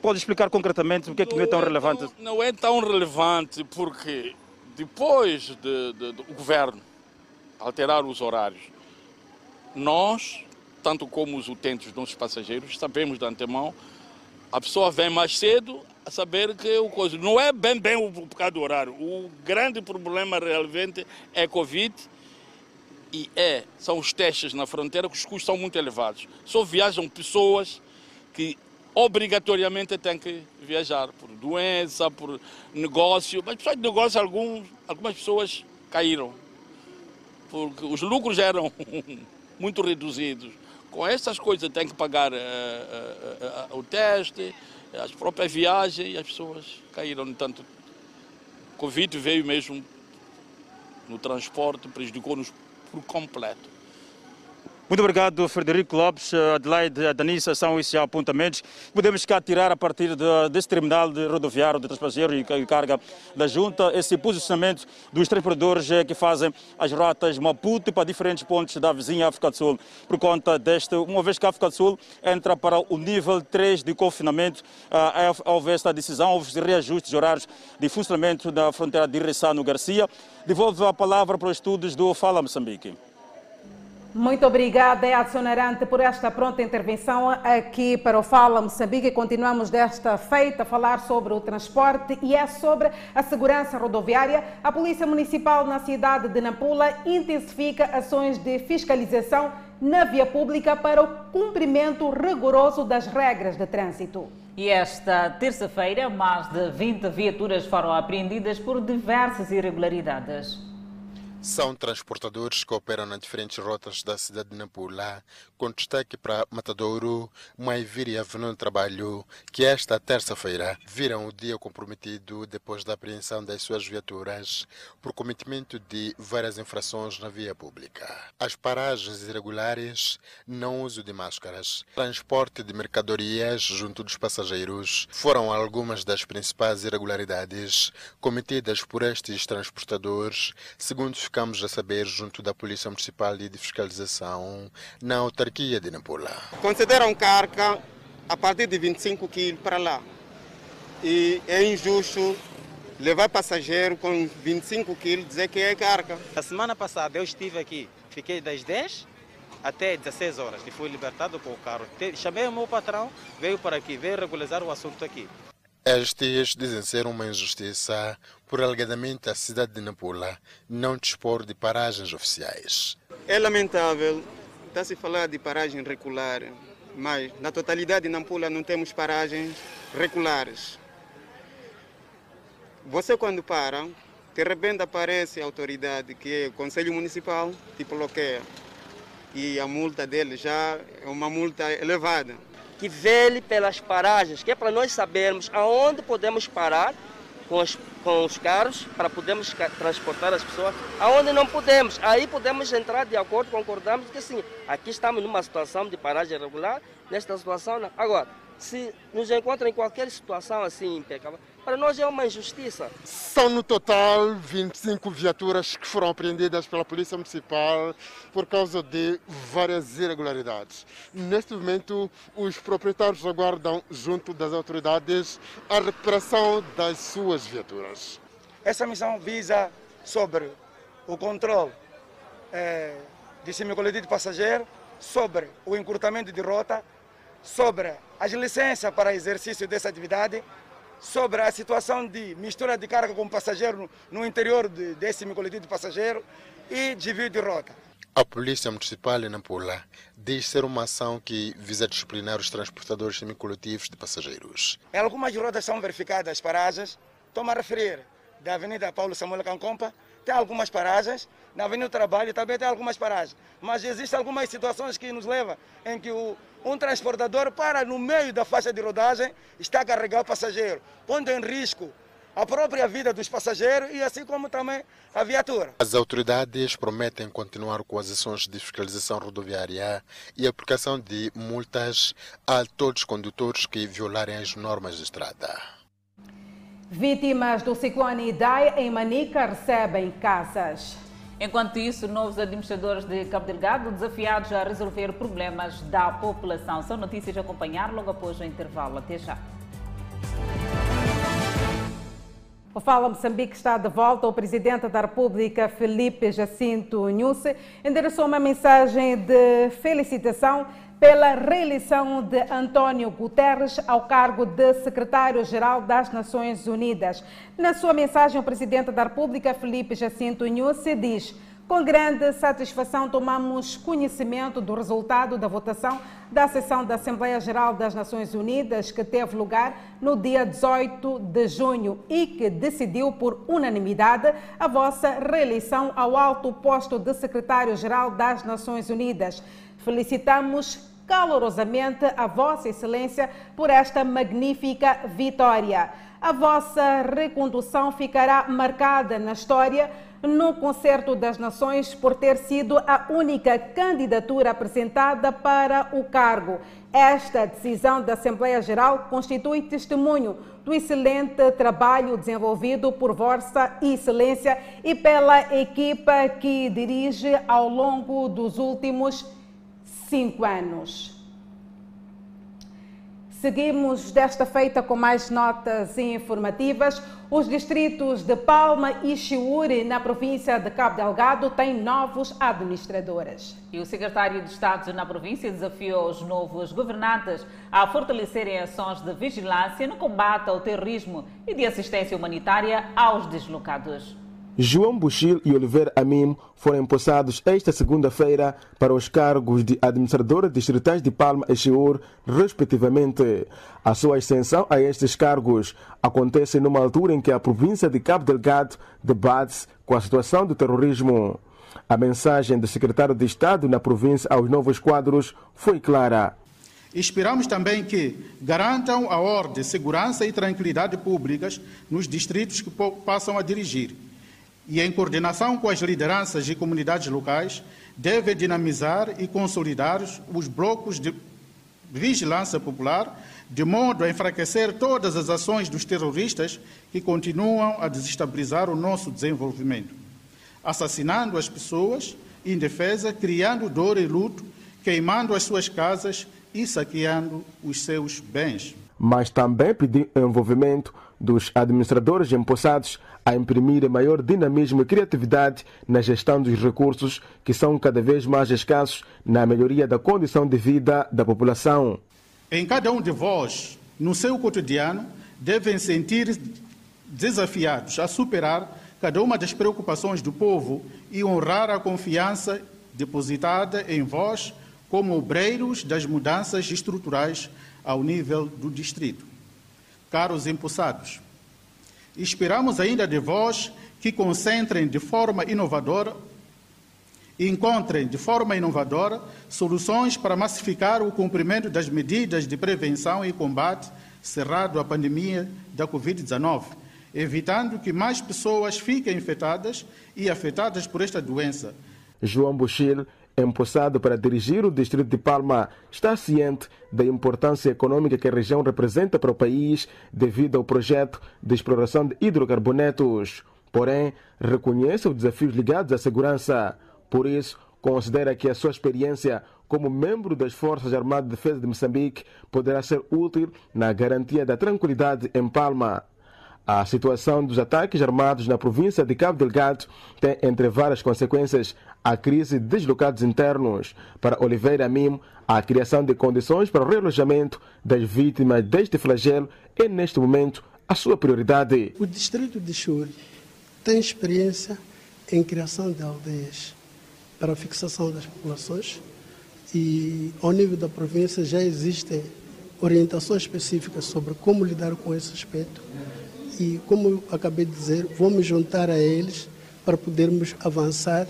Pode explicar concretamente o que é que não é tão relevante? Não, não é tão relevante porque depois de, de, do governo alterar os horários, nós, tanto como os utentes dos nossos passageiros, sabemos de antemão, a pessoa vem mais cedo a saber que o coisa não é bem bem o bocado do horário. O grande problema realmente é Covid e é, são os testes na fronteira que os custos são muito elevados. Só viajam pessoas que obrigatoriamente têm que viajar por doença, por negócio, mas pessoas de negócio alguns, algumas pessoas caíram porque os lucros <laughs> eram muito reduzidos. Com essas coisas tem que pagar uh, uh, uh, o teste, as próprias viagens as pessoas caíram. Tanto, o Covid veio mesmo no transporte, prejudicou-nos por completo. Muito obrigado, Frederico Lopes, Adelaide, Danissa, são esses apontamentos. Podemos cá tirar a partir de, desse terminal de rodoviário de transporte e carga da Junta esse posicionamento dos transportadores eh, que fazem as rotas Maputo para diferentes pontos da vizinha África do Sul. Por conta deste, uma vez que a África do Sul entra para o nível 3 de confinamento, uh, houve esta decisão, houve reajustes de horários de funcionamento da fronteira de Ressano Garcia. Devolvo a palavra para os estudos do Fala Moçambique. Muito obrigada, Edson Arante, por esta pronta intervenção aqui para o Fala Moçambique. Continuamos desta feita a falar sobre o transporte e é sobre a segurança rodoviária. A Polícia Municipal na cidade de Nampula intensifica ações de fiscalização na via pública para o cumprimento rigoroso das regras de trânsito. E esta terça-feira, mais de 20 viaturas foram apreendidas por diversas irregularidades. São transportadores que operam nas diferentes rotas da cidade de Nampula, com destaque para Matadouro, Maiviri e Avenida do Trabalho, que esta terça-feira viram o dia comprometido depois da apreensão das suas viaturas por cometimento de várias infrações na via pública. As paragens irregulares, não uso de máscaras, transporte de mercadorias junto dos passageiros foram algumas das principais irregularidades cometidas por estes transportadores, segundo ficamos a saber junto da Polícia Municipal de Fiscalização na autarquia de Nampula. Consideram carga a partir de 25 quilos para lá. E é injusto levar passageiro com 25 quilos dizer que é carga. A semana passada eu estive aqui, fiquei das 10 até 16 horas e fui libertado com o carro. Chamei o meu patrão, veio para aqui, veio regularizar o assunto aqui. Estes dizem ser uma injustiça por alegadamente a cidade de Nampula não dispor de paragens oficiais. É lamentável, está-se a falar de paragem regular, mas na totalidade de Nampula não temos paragens regulares. Você quando para, de repente aparece a autoridade, que é o Conselho Municipal, te bloqueia. E a multa dele já é uma multa elevada que vele pelas paragens, que é para nós sabermos aonde podemos parar com os, com os carros, para podermos transportar as pessoas, aonde não podemos. Aí podemos entrar de acordo, concordamos que sim, aqui estamos numa situação de paragem regular, nesta situação não. Agora, se nos encontra em qualquer situação assim impecável, para nós é uma injustiça. São no total 25 viaturas que foram apreendidas pela Polícia Municipal por causa de várias irregularidades. Neste momento, os proprietários aguardam, junto das autoridades, a recuperação das suas viaturas. Essa missão visa sobre o controle é, de semicoletivo de passageiro, sobre o encurtamento de rota, sobre as licenças para exercício dessa atividade, sobre a situação de mistura de carga com passageiro no, interior de, desse coletivo de passageiro e desvio de rota. A Polícia Municipal de Nampula diz ser uma ação que visa disciplinar os transportadores semicoletivos de passageiros. Em algumas rotas são verificadas as paragens, estou-me a referir da Avenida Paulo Samuel Cancompa, tem algumas paragens, na Avenida do Trabalho também tem algumas paragens, mas existem algumas situações que nos levam em que o, um transportador para no meio da faixa de rodagem, está a carregar o passageiro, pondo em risco a própria vida dos passageiros e assim como também a viatura. As autoridades prometem continuar com as ações de fiscalização rodoviária e aplicação de multas a todos os condutores que violarem as normas de estrada. Vítimas do ciclone Idai em Manica recebem casas. Enquanto isso, novos administradores de Cabo Delgado desafiados a resolver problemas da população. São notícias a acompanhar logo após o intervalo. Até já. O Fala Moçambique está de volta. O presidente da República, Felipe Jacinto Nhusse, endereçou uma mensagem de felicitação pela reeleição de António Guterres ao cargo de secretário-geral das Nações Unidas. Na sua mensagem, o presidente da República, Felipe Jacinto Nhusse, diz com grande satisfação, tomamos conhecimento do resultado da votação da sessão da Assembleia Geral das Nações Unidas, que teve lugar no dia 18 de junho e que decidiu por unanimidade a vossa reeleição ao alto posto de secretário-geral das Nações Unidas. Felicitamos calorosamente a Vossa Excelência por esta magnífica vitória. A vossa recondução ficará marcada na história no Concerto das Nações por ter sido a única candidatura apresentada para o cargo. Esta decisão da Assembleia Geral constitui testemunho do excelente trabalho desenvolvido por Vossa Excelência e pela equipa que dirige ao longo dos últimos cinco anos. Seguimos desta feita com mais notas informativas. Os distritos de Palma e Chiure, na província de Cabo Delgado, têm novos administradores. E o secretário de Estado na província desafiou os novos governantes a fortalecerem ações de vigilância no combate ao terrorismo e de assistência humanitária aos deslocados. João Buxil e Oliveira Amim foram empossados esta segunda-feira para os cargos de administrador distritais de Palma e Chiur, respectivamente. A sua ascensão a estes cargos acontece numa altura em que a província de Cabo Delgado debate com a situação do terrorismo. A mensagem do secretário de Estado na província aos novos quadros foi clara. Esperamos também que garantam a ordem, segurança e tranquilidade públicas nos distritos que passam a dirigir e, em coordenação com as lideranças e comunidades locais, deve dinamizar e consolidar os blocos de vigilância popular, de modo a enfraquecer todas as ações dos terroristas que continuam a desestabilizar o nosso desenvolvimento, assassinando as pessoas indefesas, criando dor e luto, queimando as suas casas e saqueando os seus bens. Mas também pedir envolvimento dos administradores empossados a imprimir maior dinamismo e criatividade na gestão dos recursos que são cada vez mais escassos na melhoria da condição de vida da população. Em cada um de vós, no seu cotidiano, devem sentir desafiados a superar cada uma das preocupações do povo e honrar a confiança depositada em vós como obreiros das mudanças estruturais ao nível do distrito. Caros empossados, Esperamos ainda de vós que concentrem de forma inovadora e encontrem de forma inovadora soluções para massificar o cumprimento das medidas de prevenção e combate cerrado à pandemia da Covid-19, evitando que mais pessoas fiquem infectadas e afetadas por esta doença. João Buxil empossado para dirigir o distrito de Palma, está ciente da importância econômica que a região representa para o país devido ao projeto de exploração de hidrocarbonetos. Porém, reconhece os desafios ligados à segurança. Por isso, considera que a sua experiência como membro das Forças Armadas de Defesa de Moçambique poderá ser útil na garantia da tranquilidade em Palma. A situação dos ataques armados na província de Cabo Delgado tem, entre várias consequências, a crise de deslocados internos. Para Oliveira Mimo, a criação de condições para o realojamento das vítimas deste flagelo é, neste momento, a sua prioridade. O distrito de Churi tem experiência em criação de aldeias para a fixação das populações e, ao nível da província, já existem orientações específicas sobre como lidar com esse aspecto e, como acabei de dizer, vamos juntar a eles para podermos avançar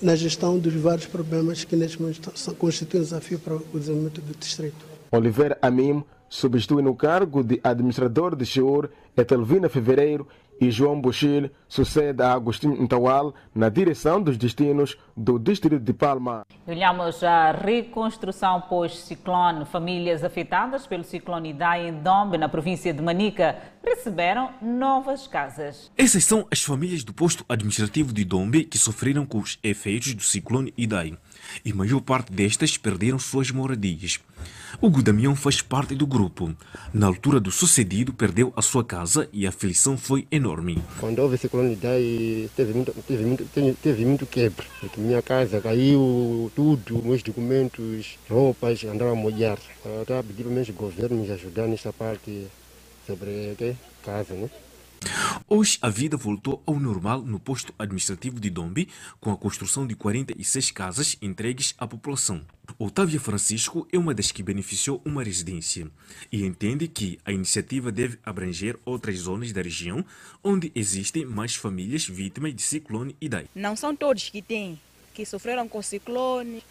na gestão dos vários problemas que neste momento constituem um desafio para o desenvolvimento do distrito. Oliveira Amim substitui no cargo de administrador de Cheur Etelvina Fevereiro e João Buxil sucede a Agostinho Ntawal na direção dos destinos do Distrito de Palma. Olhamos a reconstrução pós-ciclone. Famílias afetadas pelo ciclone Idai em Dombe, na província de Manica, receberam novas casas. Essas são as famílias do posto administrativo de Dombe que sofreram com os efeitos do ciclone Idai. E a maior parte destas perderam suas moradias. O Damião faz parte do grupo. Na altura do sucedido, perdeu a sua casa e a aflição foi enorme. Quando houve ciclone Idai, teve muito, teve muito, teve, muito quebra. Porque minha casa caiu tudo, meus documentos, roupas, andaram a molhar. Eu estava pedindo meus governos ajudar nessa parte sobre okay? casa, né? Hoje a vida voltou ao normal no posto administrativo de Dombi, com a construção de 46 casas entregues à população. Otávia Francisco é uma das que beneficiou uma residência e entende que a iniciativa deve abranger outras zonas da região onde existem mais famílias vítimas de ciclone Idai. Não são todos que têm, que sofreram com ciclone,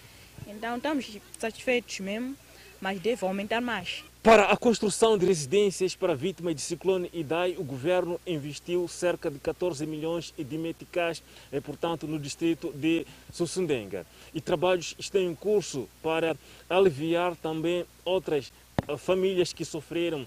então estamos satisfeitos mesmo, mas deve aumentar mais. Para a construção de residências para vítimas de ciclone Idai, o governo investiu cerca de 14 milhões de meticais, eh, portanto, no distrito de Sussundenga. E trabalhos estão em curso para aliviar também outras eh, famílias que sofreram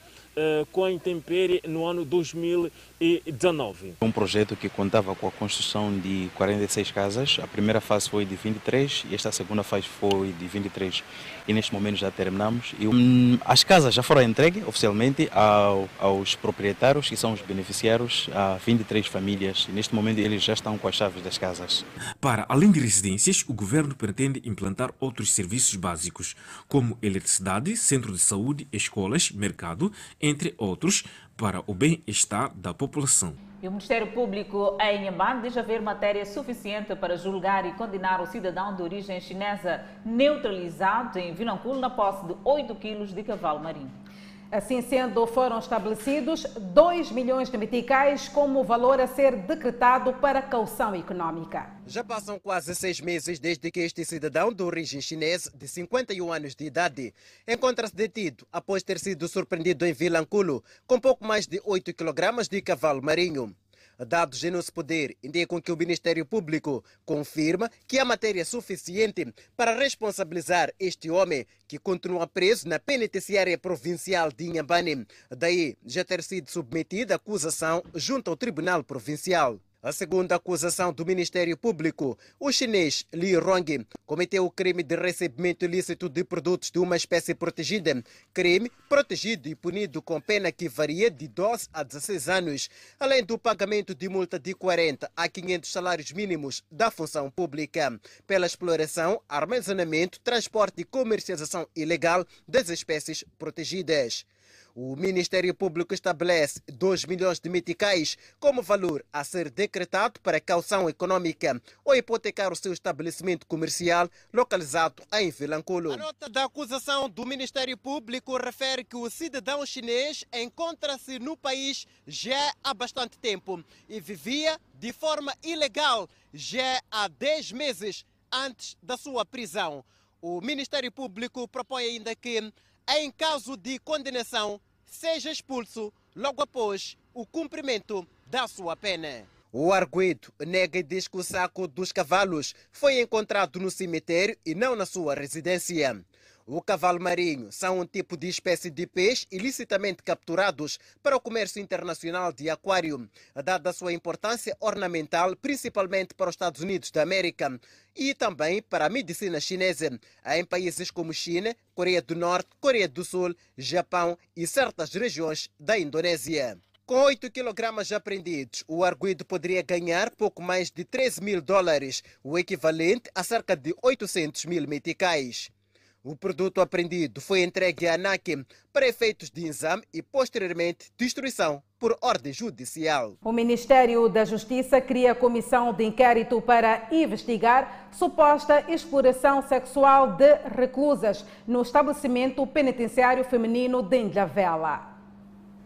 com a intempérie no ano 2019. Um projeto que contava com a construção de 46 casas. A primeira fase foi de 23 e esta segunda fase foi de 23 e neste momento já terminamos. E, um, as casas já foram entregues oficialmente ao, aos proprietários, que são os beneficiários, a 23 famílias. E neste momento eles já estão com as chaves das casas. Para além de residências, o governo pretende implantar outros serviços básicos, como eletricidade, centro de saúde, escolas, mercado, entre outros, para o bem-estar da população. E o Ministério Público em Inhambane diz haver matéria suficiente para julgar e condenar o cidadão de origem chinesa neutralizado em Vilanculo na posse de 8 quilos de cavalo marinho. Assim sendo, foram estabelecidos 2 milhões de meticais como valor a ser decretado para caução econômica. Já passam quase seis meses desde que este cidadão de origem chinesa, de 51 anos de idade, encontra-se detido após ter sido surpreendido em Vilanculo com pouco mais de 8 kg de cavalo marinho. Dados em nosso poder indicam que o Ministério Público confirma que há matéria suficiente para responsabilizar este homem que continua preso na penitenciária provincial de Inhambane. Daí já ter sido submetida a acusação junto ao Tribunal Provincial. A segunda acusação do Ministério Público, o chinês Li Rong cometeu o crime de recebimento ilícito de produtos de uma espécie protegida, crime protegido e punido com pena que varia de 12 a 16 anos, além do pagamento de multa de 40 a 500 salários mínimos da função pública, pela exploração, armazenamento, transporte e comercialização ilegal das espécies protegidas. O Ministério Público estabelece 2 milhões de meticais como valor a ser decretado para caução econômica ou hipotecar o seu estabelecimento comercial localizado em Vilanculo. A nota da acusação do Ministério Público refere que o cidadão chinês encontra-se no país já há bastante tempo e vivia de forma ilegal já há 10 meses antes da sua prisão. O Ministério Público propõe ainda que, em caso de condenação, seja expulso logo após o cumprimento da sua pena. O arguido nega e diz que o saco dos cavalos foi encontrado no cemitério e não na sua residência. O cavalo marinho são um tipo de espécie de peixe ilicitamente capturados para o comércio internacional de aquário, dada a sua importância ornamental, principalmente para os Estados Unidos da América e também para a medicina chinesa, em países como China, Coreia do Norte, Coreia do Sul, Japão e certas regiões da Indonésia. Com 8 quilogramas apreendidos, o arguido poderia ganhar pouco mais de 13 mil dólares, o equivalente a cerca de 800 mil meticais. O produto apreendido foi entregue à ANAC para efeitos de exame e, posteriormente, destruição por ordem judicial. O Ministério da Justiça cria comissão de inquérito para investigar suposta exploração sexual de reclusas no estabelecimento penitenciário feminino de Ilhavela.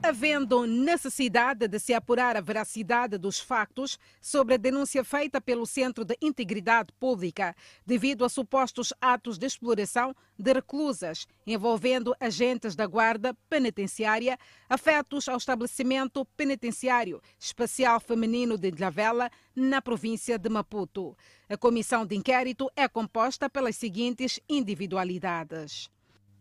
Havendo necessidade de se apurar a veracidade dos factos sobre a denúncia feita pelo Centro de Integridade Pública devido a supostos atos de exploração de reclusas envolvendo agentes da Guarda Penitenciária afetos ao estabelecimento penitenciário especial feminino de Ilhavela, na província de Maputo. A comissão de inquérito é composta pelas seguintes individualidades.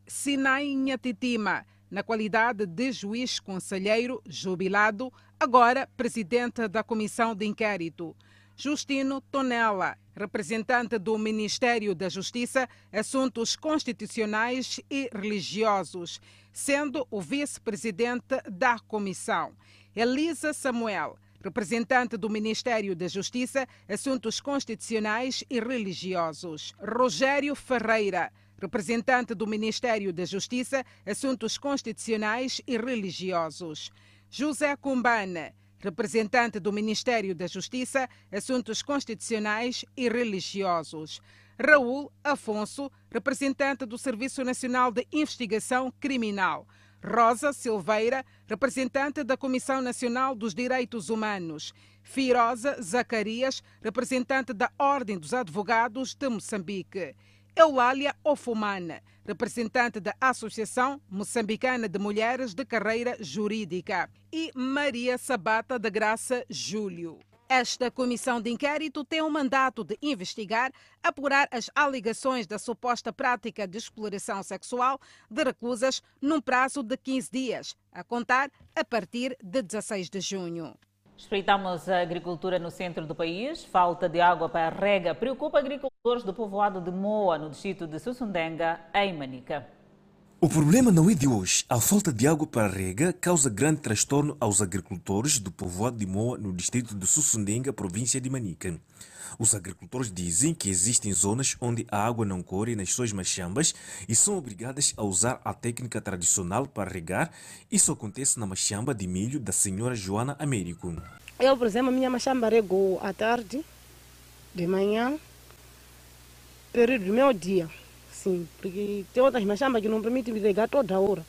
Sinai Nhatitima, na qualidade de juiz conselheiro jubilado, agora presidente da comissão de inquérito. Justino Tonella, representante do Ministério da Justiça, Assuntos Constitucionais e Religiosos, sendo o vice-presidente da comissão. Elisa Samuel, representante do Ministério da Justiça, Assuntos Constitucionais e Religiosos. Rogério Ferreira, representante do Ministério da Justiça, Assuntos Constitucionais e Religiosos. José Cumbana, representante do Ministério da Justiça, Assuntos Constitucionais e Religiosos. Raul Afonso, representante do Serviço Nacional de Investigação Criminal. Rosa Silveira, representante da Comissão Nacional dos Direitos Humanos. Firosa Zacarias, representante da Ordem dos Advogados de Moçambique. Eulália Ofumana, representante da Associação Moçambicana de Mulheres de Carreira Jurídica, e Maria Sabata da Graça Júlio. Esta comissão de inquérito tem o mandato de investigar, apurar as alegações da suposta prática de exploração sexual de reclusas num prazo de 15 dias, a contar a partir de 16 de junho. Espreitamos a agricultura no centro do país. Falta de água para rega preocupa agricultores do povoado de Moa, no distrito de Sussundenga, em Manica. O problema não é de hoje. A falta de água para rega causa grande transtorno aos agricultores do povoado de Moa, no distrito de Sussundenga, província de Manica. Os agricultores dizem que existem zonas onde a água não corre nas suas machambas e são obrigadas a usar a técnica tradicional para regar. Isso acontece na machamba de milho da senhora Joana Américo. Eu, por exemplo, a minha machamba regou à tarde, de manhã, período do meu dia. Sim, porque tem outras machambas que não permitem regar toda hora.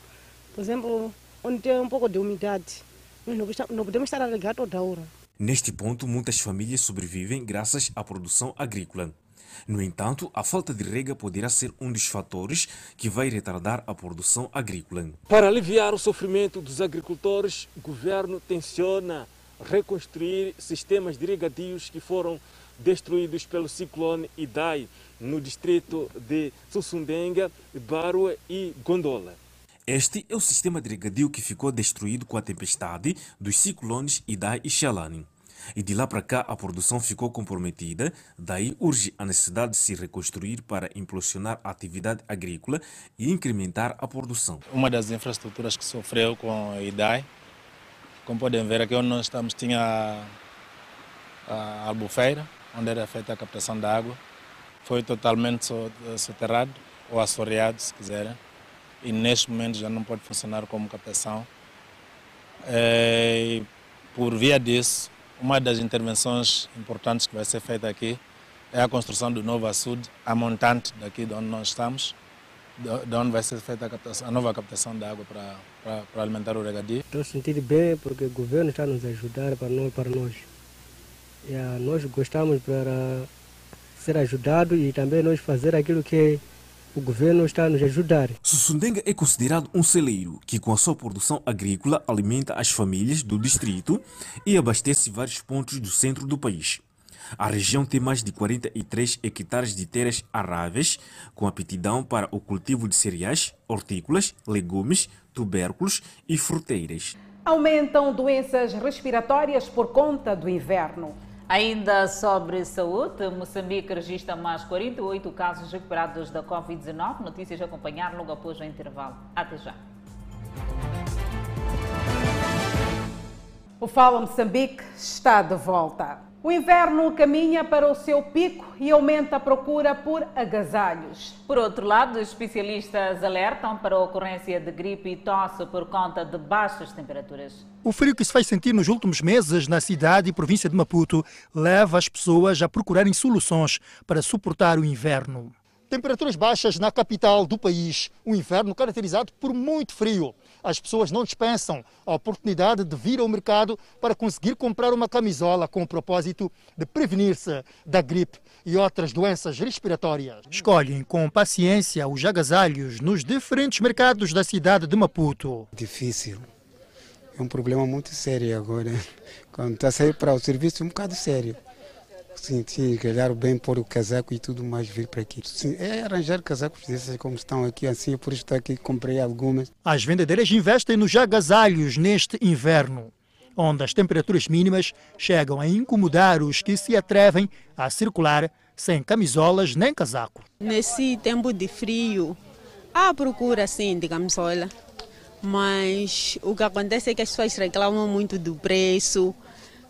Por exemplo, onde tem um pouco de umidade. Nós não podemos estar a regar toda hora. Neste ponto, muitas famílias sobrevivem graças à produção agrícola. No entanto, a falta de rega poderá ser um dos fatores que vai retardar a produção agrícola. Para aliviar o sofrimento dos agricultores, o governo tenciona reconstruir sistemas de regadios que foram destruídos pelo ciclone Idai no distrito de Sussundenga, Barua e Gondola. Este é o sistema de regadio que ficou destruído com a tempestade dos ciclones Idai e Xalani. E de lá para cá a produção ficou comprometida, daí urge a necessidade de se reconstruir para impulsionar a atividade agrícola e incrementar a produção. Uma das infraestruturas que sofreu com IDAI, como podem ver aqui onde nós estamos, tinha a albufeira, onde era feita a captação da água, foi totalmente soterrado ou assoreado, se quiserem e neste momento já não pode funcionar como captação. É, por via disso, uma das intervenções importantes que vai ser feita aqui é a construção do novo açude, a montante daqui de onde nós estamos, de onde vai ser feita a, captação, a nova captação de água para, para, para alimentar o regadio. Estou sentindo bem porque o governo está nos ajudar para nós. Para nós. E, nós gostamos para ser ajudado e também nós fazer aquilo que o governo está a nos ajudar. Sussundenga é considerado um celeiro que, com a sua produção agrícola, alimenta as famílias do distrito e abastece vários pontos do centro do país. A região tem mais de 43 hectares de terras aráveis, com aptidão para o cultivo de cereais, hortícolas, legumes, tubérculos e fruteiras. Aumentam doenças respiratórias por conta do inverno. Ainda sobre saúde, Moçambique registra mais 48 casos recuperados da Covid-19. Notícias a acompanhar logo após o intervalo. Até já. O Fala Moçambique está de volta. O inverno caminha para o seu pico e aumenta a procura por agasalhos. Por outro lado, especialistas alertam para a ocorrência de gripe e tosse por conta de baixas temperaturas. O frio que se faz sentir nos últimos meses na cidade e província de Maputo leva as pessoas a procurarem soluções para suportar o inverno. Temperaturas baixas na capital do país, um inverno caracterizado por muito frio. As pessoas não dispensam a oportunidade de vir ao mercado para conseguir comprar uma camisola com o propósito de prevenir-se da gripe e outras doenças respiratórias. Escolhem com paciência os agasalhos nos diferentes mercados da cidade de Maputo. Difícil. É um problema muito sério agora. <laughs> Quando está a sair para o serviço, é um bocado sério. Sim, sim, olhar bem, pôr o casaco e tudo mais, vir para aqui. Sim, é arranjar casacos desses como estão aqui, assim, por isso estou aqui, comprei algumas. As vendedeiras investem nos agasalhos neste inverno, onde as temperaturas mínimas chegam a incomodar os que se atrevem a circular sem camisolas nem casaco. Nesse tempo de frio, há procura sim de camisola, mas o que acontece é que as pessoas reclamam muito do preço,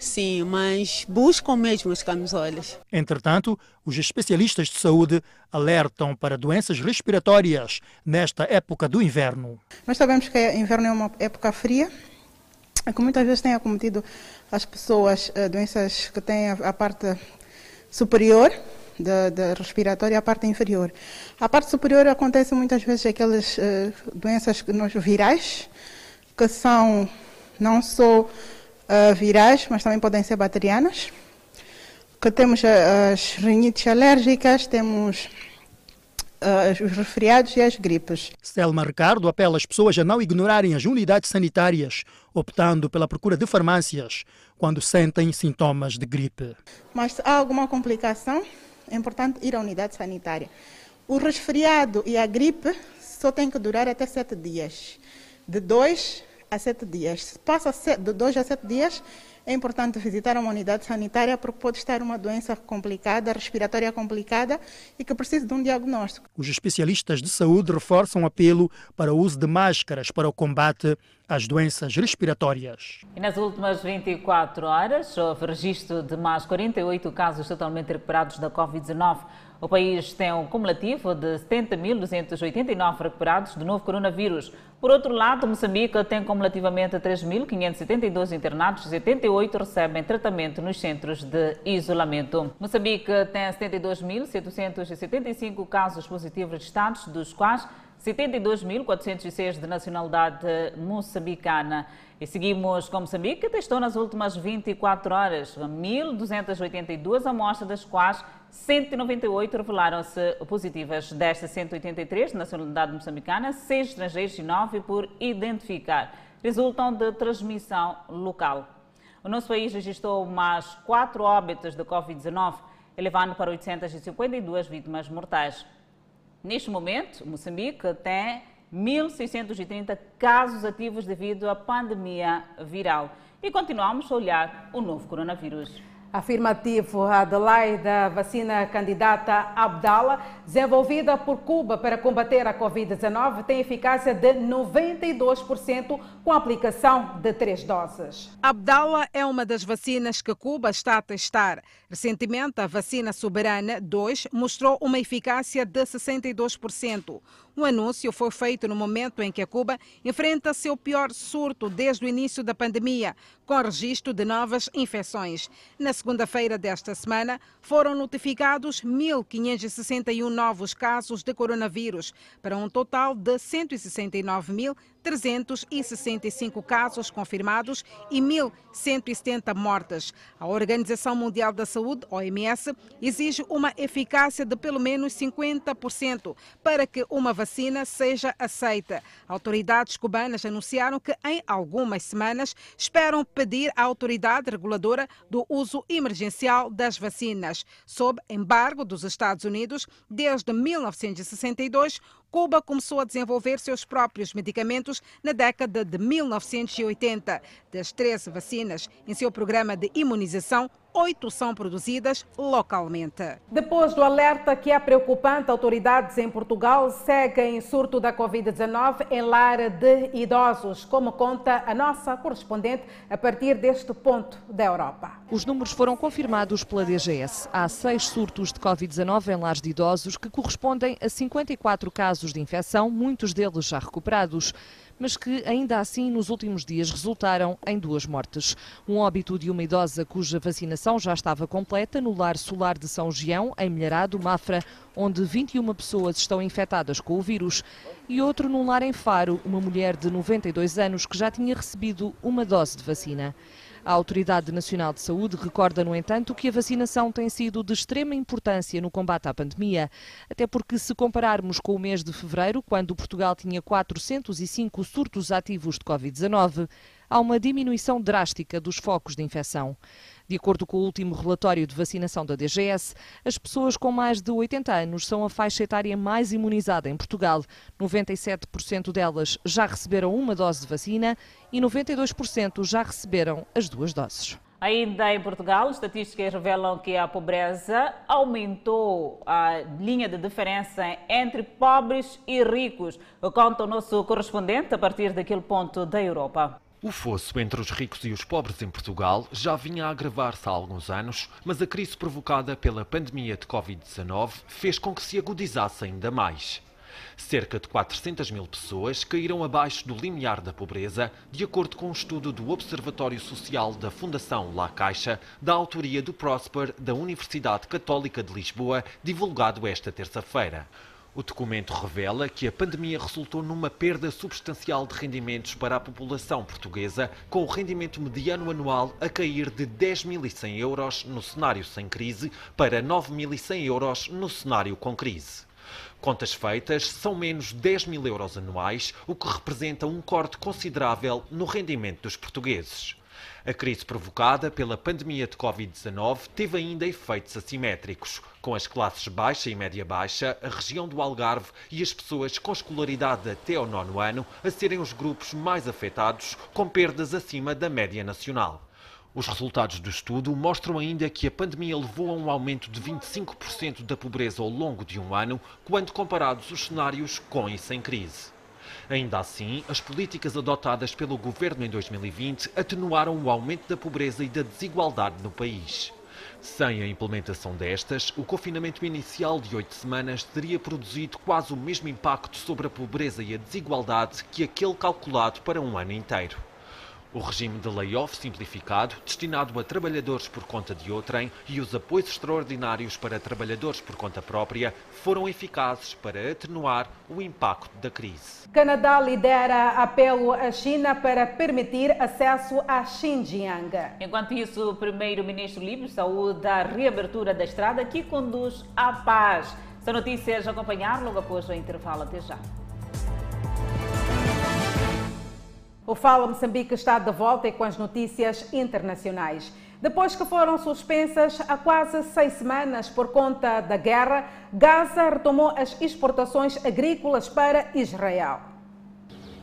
Sim, mas buscam mesmo as camisolas. Entretanto, os especialistas de saúde alertam para doenças respiratórias nesta época do inverno. Nós sabemos que o inverno é uma época fria, que muitas vezes tem acometido as pessoas eh, doenças que têm a parte superior da, da respiratória e a parte inferior. A parte superior acontece muitas vezes aquelas uh, doenças que nós virais, que são não só uh, virais, mas também podem ser bacterianas. Que temos as rinites alérgicas, temos uh, os resfriados e as gripes. Selma Ricardo apela às pessoas a não ignorarem as unidades sanitárias, optando pela procura de farmácias quando sentem sintomas de gripe. Mas se há alguma complicação, é importante ir à unidade sanitária. O resfriado e a gripe só tem que durar até sete dias. De dois a sete dias. Se passa de dois a sete dias, é importante visitar uma unidade sanitária porque pode estar uma doença complicada, respiratória complicada e que precisa de um diagnóstico. Os especialistas de saúde reforçam o apelo para o uso de máscaras para o combate às doenças respiratórias. E nas últimas 24 horas houve registro de mais 48 casos totalmente recuperados da Covid-19. O país tem um cumulativo de 70.289 recuperados do novo coronavírus. Por outro lado, Moçambique tem cumulativamente 3.572 internados, 78 recebem tratamento nos centros de isolamento. Moçambique tem 72.775 casos positivos registrados, dos quais 72.406 de nacionalidade moçambicana. E seguimos com Moçambique, testou nas últimas 24 horas 1.282 amostras, das quais 198 revelaram-se positivas. Destas 183 de nacionalidade moçambicana, 6 estrangeiros e 9 por identificar. Resultam de transmissão local. O nosso país registrou mais 4 óbitos de Covid-19, elevando para 852 vítimas mortais. Neste momento, Moçambique tem 1.630 casos ativos devido à pandemia viral. E continuamos a olhar o novo coronavírus. Afirmativo, a delay da vacina candidata Abdala, desenvolvida por Cuba para combater a Covid-19, tem eficácia de 92% com a aplicação de três doses. Abdala é uma das vacinas que Cuba está a testar. Recentemente, a vacina Soberana 2 mostrou uma eficácia de 62%. O anúncio foi feito no momento em que Cuba enfrenta seu pior surto desde o início da pandemia, com registro de novas infecções. Na segunda-feira desta semana, foram notificados 1.561 novos casos de coronavírus, para um total de 169.365 casos confirmados e 1.170 mortes. A Organização Mundial da Saúde, OMS, exige uma eficácia de pelo menos 50% para que uma vacina seja aceita. Autoridades cubanas anunciaram que em algumas semanas esperam pedir à autoridade reguladora do uso emergencial das vacinas. Sob embargo dos Estados Unidos, desde 1962, Cuba começou a desenvolver seus próprios medicamentos na década de 1980. Das 13 vacinas em seu programa de imunização, oito são produzidas localmente. Depois do alerta que é preocupante, autoridades em Portugal seguem surto da Covid-19 em lar de idosos, como conta a nossa correspondente a partir deste ponto da Europa. Os números foram confirmados pela DGS. Há seis surtos de Covid-19 em lares de idosos que correspondem a 54 casos de infecção, muitos deles já recuperados. Mas que ainda assim nos últimos dias resultaram em duas mortes. Um óbito de uma idosa cuja vacinação já estava completa no lar solar de São Gião, em Milharado, Mafra, onde 21 pessoas estão infectadas com o vírus, e outro num lar em Faro, uma mulher de 92 anos que já tinha recebido uma dose de vacina. A Autoridade Nacional de Saúde recorda, no entanto, que a vacinação tem sido de extrema importância no combate à pandemia, até porque se compararmos com o mês de fevereiro, quando Portugal tinha 405 surtos ativos de Covid-19, há uma diminuição drástica dos focos de infecção. De acordo com o último relatório de vacinação da DGS, as pessoas com mais de 80 anos são a faixa etária mais imunizada em Portugal. 97% delas já receberam uma dose de vacina e 92% já receberam as duas doses. Ainda em Portugal, estatísticas revelam que a pobreza aumentou a linha de diferença entre pobres e ricos. Conta o nosso correspondente a partir daquele ponto da Europa. O fosso entre os ricos e os pobres em Portugal já vinha a agravar-se há alguns anos, mas a crise provocada pela pandemia de Covid-19 fez com que se agudizasse ainda mais. Cerca de 400 mil pessoas caíram abaixo do limiar da pobreza, de acordo com um estudo do Observatório Social da Fundação La Caixa, da autoria do Prosper da Universidade Católica de Lisboa, divulgado esta terça-feira. O documento revela que a pandemia resultou numa perda substancial de rendimentos para a população portuguesa, com o rendimento mediano anual a cair de 10.100 euros no cenário sem crise para 9.100 euros no cenário com crise. Contas feitas, são menos 10 mil euros anuais, o que representa um corte considerável no rendimento dos portugueses. A crise provocada pela pandemia de Covid-19 teve ainda efeitos assimétricos, com as classes baixa e média baixa, a região do Algarve e as pessoas com escolaridade até ao nono ano a serem os grupos mais afetados, com perdas acima da média nacional. Os resultados do estudo mostram ainda que a pandemia levou a um aumento de 25% da pobreza ao longo de um ano, quando comparados os cenários com e sem crise. Ainda assim, as políticas adotadas pelo governo em 2020 atenuaram o aumento da pobreza e da desigualdade no país. Sem a implementação destas, o confinamento inicial de oito semanas teria produzido quase o mesmo impacto sobre a pobreza e a desigualdade que aquele calculado para um ano inteiro. O regime de layoff simplificado, destinado a trabalhadores por conta de outrem, e os apoios extraordinários para trabalhadores por conta própria foram eficazes para atenuar o impacto da crise. Canadá lidera apelo à China para permitir acesso a Xinjiang. Enquanto isso, o primeiro-ministro Líbio saúda a reabertura da estrada que conduz à paz. Essa notícia é acompanhar logo após o intervalo. Até já. O Fala Moçambique está de volta com as notícias internacionais. Depois que foram suspensas há quase seis semanas por conta da guerra, Gaza retomou as exportações agrícolas para Israel.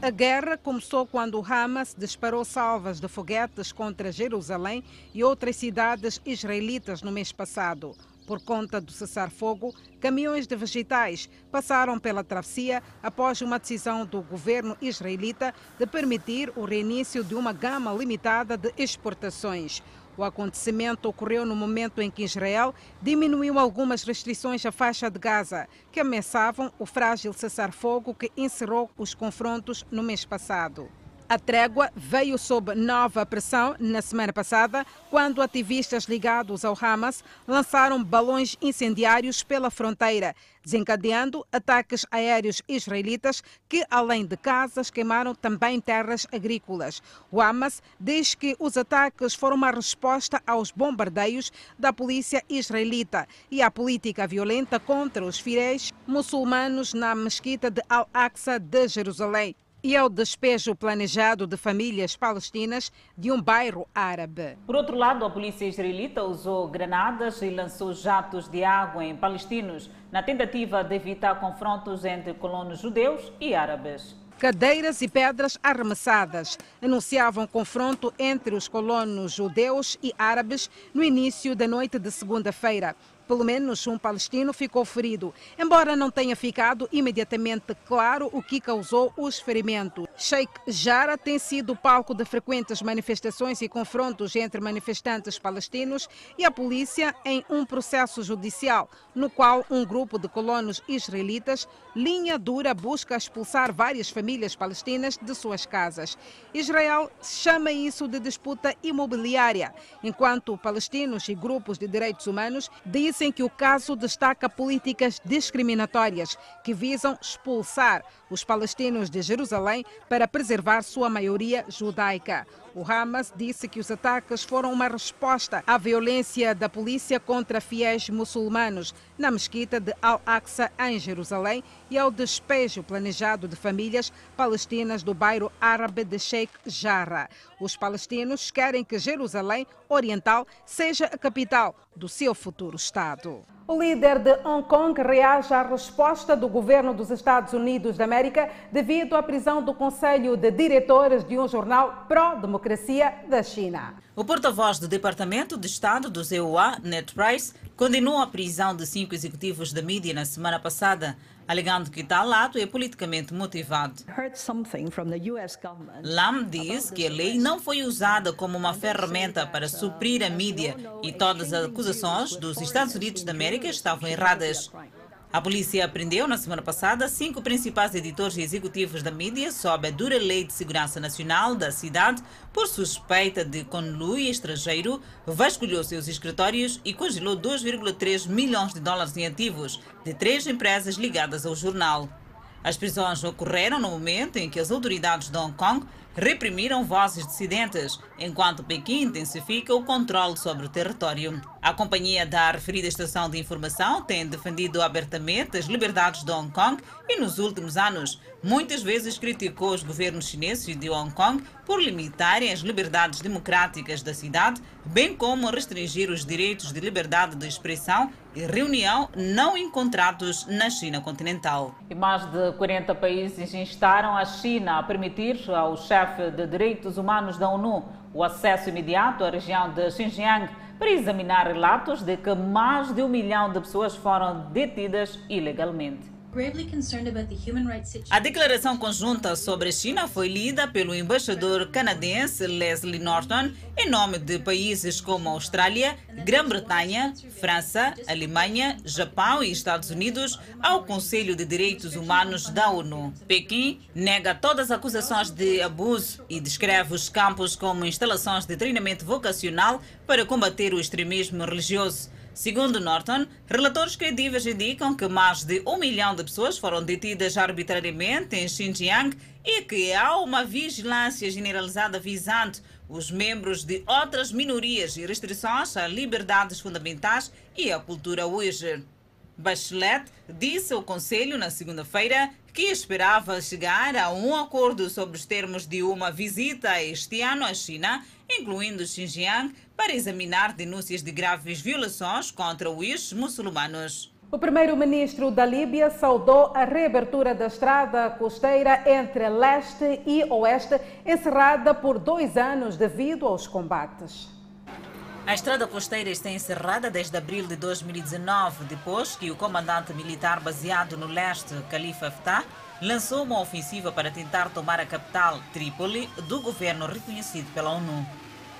A guerra começou quando o Hamas disparou salvas de foguetes contra Jerusalém e outras cidades israelitas no mês passado. Por conta do cessar-fogo, caminhões de vegetais passaram pela travessia após uma decisão do governo israelita de permitir o reinício de uma gama limitada de exportações. O acontecimento ocorreu no momento em que Israel diminuiu algumas restrições à faixa de Gaza, que ameaçavam o frágil cessar-fogo que encerrou os confrontos no mês passado. A trégua veio sob nova pressão na semana passada, quando ativistas ligados ao Hamas lançaram balões incendiários pela fronteira, desencadeando ataques aéreos israelitas que, além de casas, queimaram também terras agrícolas. O Hamas diz que os ataques foram uma resposta aos bombardeios da polícia israelita e à política violenta contra os fiéis muçulmanos na mesquita de Al-Aqsa de Jerusalém e ao despejo planejado de famílias palestinas de um bairro árabe. Por outro lado, a polícia israelita usou granadas e lançou jatos de água em palestinos na tentativa de evitar confrontos entre colonos judeus e árabes. Cadeiras e pedras arremessadas anunciavam confronto entre os colonos judeus e árabes no início da noite de segunda-feira. Pelo menos um palestino ficou ferido, embora não tenha ficado imediatamente claro o que causou os ferimentos. Sheikh Jarrah tem sido palco de frequentes manifestações e confrontos entre manifestantes palestinos e a polícia em um processo judicial, no qual um grupo de colonos israelitas, linha dura, busca expulsar várias famílias palestinas de suas casas. Israel chama isso de disputa imobiliária, enquanto palestinos e grupos de direitos humanos dizem dizem que o caso destaca políticas discriminatórias que visam expulsar os palestinos de Jerusalém para preservar sua maioria judaica. O Hamas disse que os ataques foram uma resposta à violência da polícia contra fiéis muçulmanos na mesquita de Al-Aqsa, em Jerusalém, e ao despejo planejado de famílias palestinas do bairro árabe de Sheikh Jarrah. Os palestinos querem que Jerusalém Oriental seja a capital do seu futuro Estado. O líder de Hong Kong reage à resposta do governo dos Estados Unidos da América devido à prisão do Conselho de Diretores de um jornal pró-democracia da China. O porta-voz do Departamento de Estado do EUA, Ned Price, condenou a prisão de cinco executivos da mídia na semana passada, alegando que tal ato é politicamente motivado. Lam diz que a lei não foi usada como uma ferramenta para suprir a mídia e todas as acusações dos Estados Unidos da América estavam erradas. A polícia prendeu na semana passada cinco principais editores e executivos da mídia sob a dura lei de segurança nacional da cidade por suspeita de conluio estrangeiro, vasculhou seus escritórios e congelou 2,3 milhões de dólares em ativos de três empresas ligadas ao jornal. As prisões ocorreram no momento em que as autoridades de Hong Kong reprimiram vozes dissidentes, enquanto Pequim intensifica o controle sobre o território. A companhia da referida estação de informação tem defendido abertamente as liberdades de Hong Kong e, nos últimos anos, muitas vezes criticou os governos chineses de Hong Kong por limitarem as liberdades democráticas da cidade, bem como restringir os direitos de liberdade de expressão e reunião não encontrados na China continental. E mais de 40 países instaram a China a permitir ao chefe de direitos humanos da ONU o acesso imediato à região de Xinjiang para examinar relatos de que mais de um milhão de pessoas foram detidas ilegalmente. A declaração conjunta sobre a China foi lida pelo embaixador canadense Leslie Norton em nome de países como Austrália, Grã-Bretanha, França, Alemanha, Japão e Estados Unidos ao Conselho de Direitos Humanos da ONU. Pequim nega todas as acusações de abuso e descreve os campos como instalações de treinamento vocacional para combater o extremismo religioso. Segundo Norton, relatores credíveis indicam que mais de um milhão de pessoas foram detidas arbitrariamente em Xinjiang e que há uma vigilância generalizada visando os membros de outras minorias e restrições a liberdades fundamentais e à cultura Uyghur. Bachelet disse ao Conselho na segunda-feira que esperava chegar a um acordo sobre os termos de uma visita este ano à China, incluindo Xinjiang, para examinar denúncias de graves violações contra os muçulmanos. O primeiro-ministro da Líbia saudou a reabertura da estrada costeira entre leste e oeste, encerrada por dois anos devido aos combates. A estrada costeira está encerrada desde abril de 2019, depois que o comandante militar baseado no leste, Khalifa Haftar, lançou uma ofensiva para tentar tomar a capital, Trípoli, do governo reconhecido pela ONU.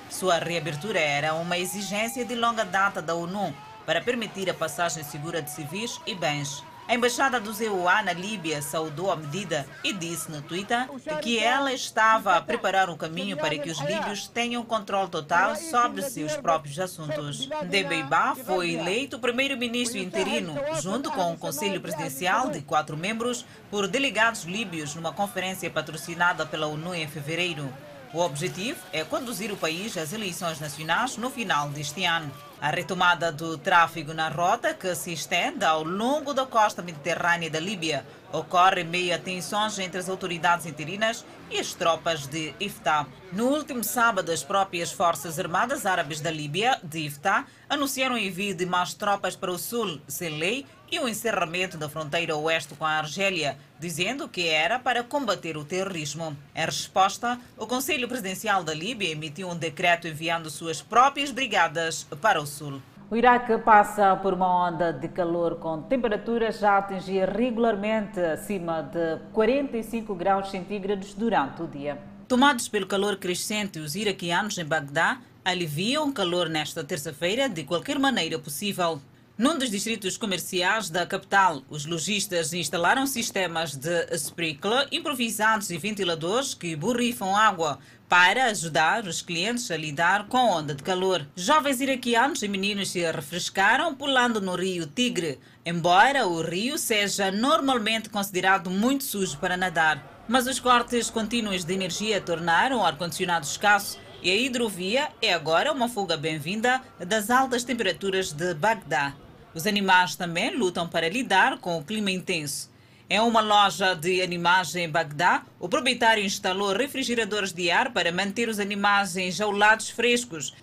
Sua reabertura era uma exigência de longa data da ONU para permitir a passagem segura de civis e bens. A embaixada do EUA na Líbia saudou a medida e disse no Twitter que ela estava a preparar um caminho para que os líbios tenham controle total sobre seus próprios assuntos. Debeiba foi eleito primeiro-ministro interino, junto com o Conselho Presidencial de quatro membros, por delegados líbios numa conferência patrocinada pela ONU em fevereiro. O objetivo é conduzir o país às eleições nacionais no final deste ano. A retomada do tráfego na rota, que se estende ao longo da costa mediterrânea da Líbia, ocorre em meio a tensões entre as autoridades interinas e as tropas de Iftá. No último sábado, as próprias Forças Armadas Árabes da Líbia, de Iftá, anunciaram o envio de mais tropas para o sul, sem lei, e o encerramento da fronteira oeste com a Argélia, dizendo que era para combater o terrorismo. Em resposta, o Conselho Presidencial da Líbia emitiu um decreto enviando suas próprias brigadas para o sul. O Iraque passa por uma onda de calor com temperaturas já a atingir regularmente acima de 45 graus centígrados durante o dia. Tomados pelo calor crescente, os iraquianos em Bagdá aliviam o calor nesta terça-feira de qualquer maneira possível. Num dos distritos comerciais da capital, os lojistas instalaram sistemas de sprinkler improvisados e ventiladores que borrifam água para ajudar os clientes a lidar com a onda de calor. Jovens iraquianos e meninos se refrescaram pulando no rio Tigre, embora o rio seja normalmente considerado muito sujo para nadar. Mas os cortes contínuos de energia tornaram o ar-condicionado escasso e a hidrovia é agora uma fuga bem-vinda das altas temperaturas de Bagdá. Os animais também lutam para lidar com o clima intenso. Em uma loja de animais em Bagdá, o proprietário instalou refrigeradores de ar para manter os animais enjaulados frescos.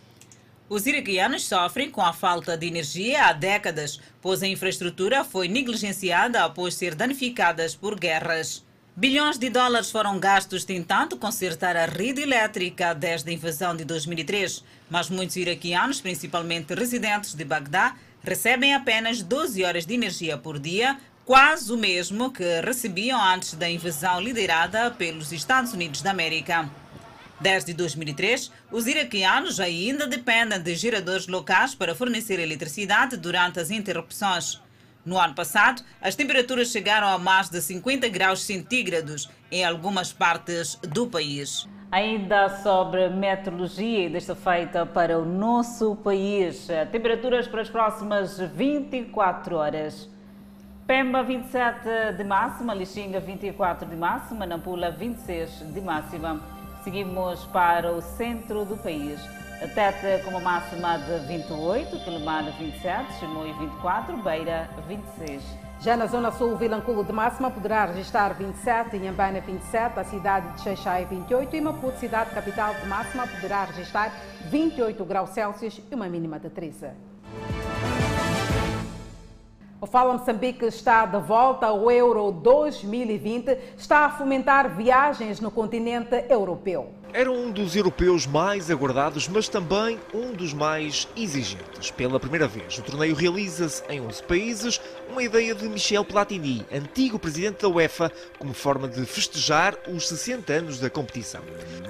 Os iraquianos sofrem com a falta de energia há décadas, pois a infraestrutura foi negligenciada após ser danificada por guerras. Bilhões de dólares foram gastos tentando consertar a rede elétrica desde a invasão de 2003, mas muitos iraquianos, principalmente residentes de Bagdá, recebem apenas 12 horas de energia por dia quase o mesmo que recebiam antes da invasão liderada pelos Estados Unidos da América. Desde 2003, os iraquianos ainda dependem de geradores locais para fornecer eletricidade durante as interrupções. No ano passado, as temperaturas chegaram a mais de 50 graus centígrados em algumas partes do país. Ainda sobre meteorologia, desta feita para o nosso país, temperaturas para as próximas 24 horas. Pemba 27 de máxima, Lixinga 24 de máxima, Nampula 26 de máxima. Seguimos para o centro do país. Tete com uma máxima de 28, Quelimar 27, Chimoio 24, Beira 26. Já na zona sul, Vilanculo de máxima poderá registrar 27, Inhambana 27, a cidade de Xaixai 28 e Maputo, cidade capital de máxima, poderá registrar 28 graus Celsius e uma mínima de 13. O Fala Moçambique está de volta ao Euro 2020, está a fomentar viagens no continente europeu. Era um dos europeus mais aguardados, mas também um dos mais exigentes. Pela primeira vez, o torneio realiza-se em 11 países, uma ideia de Michel Platini, antigo presidente da UEFA, como forma de festejar os 60 anos da competição.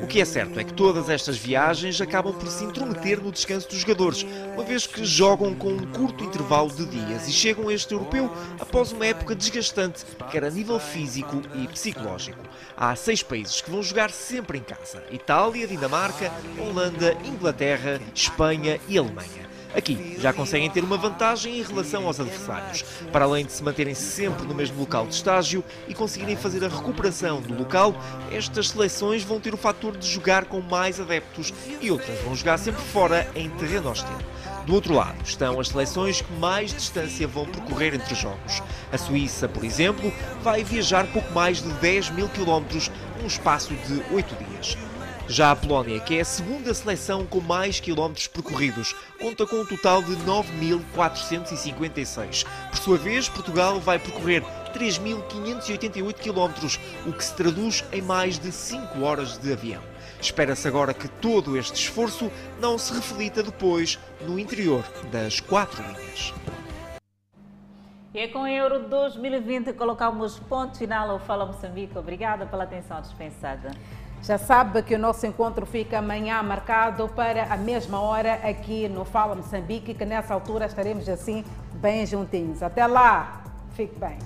O que é certo é que todas estas viagens acabam por se intrometer no descanso dos jogadores, uma vez que jogam com um curto intervalo de dias e chegam a este europeu após uma época desgastante, quer a nível físico e psicológico. Há seis países que vão jogar sempre em casa. Itália, Dinamarca, Holanda, Inglaterra, Espanha e Alemanha. Aqui já conseguem ter uma vantagem em relação aos adversários, para além de se manterem sempre no mesmo local de estágio e conseguirem fazer a recuperação do local, estas seleções vão ter o fator de jogar com mais adeptos e outras vão jogar sempre fora em terreno hostil. Do outro lado estão as seleções que mais distância vão percorrer entre jogos. A Suíça, por exemplo, vai viajar pouco mais de 10 mil quilómetros num espaço de 8 dias. Já a Polónia, que é a segunda seleção com mais quilómetros percorridos, conta com um total de 9.456. Por sua vez, Portugal vai percorrer 3.588 quilómetros, o que se traduz em mais de 5 horas de avião. Espera-se agora que todo este esforço não se reflita depois no interior das quatro linhas. E é com o Euro 2020 colocamos ponto final ao Fala Moçambique. Obrigada pela atenção dispensada. Já sabe que o nosso encontro fica amanhã marcado para a mesma hora aqui no Fala Moçambique, que nessa altura estaremos assim bem juntinhos. Até lá, fique bem.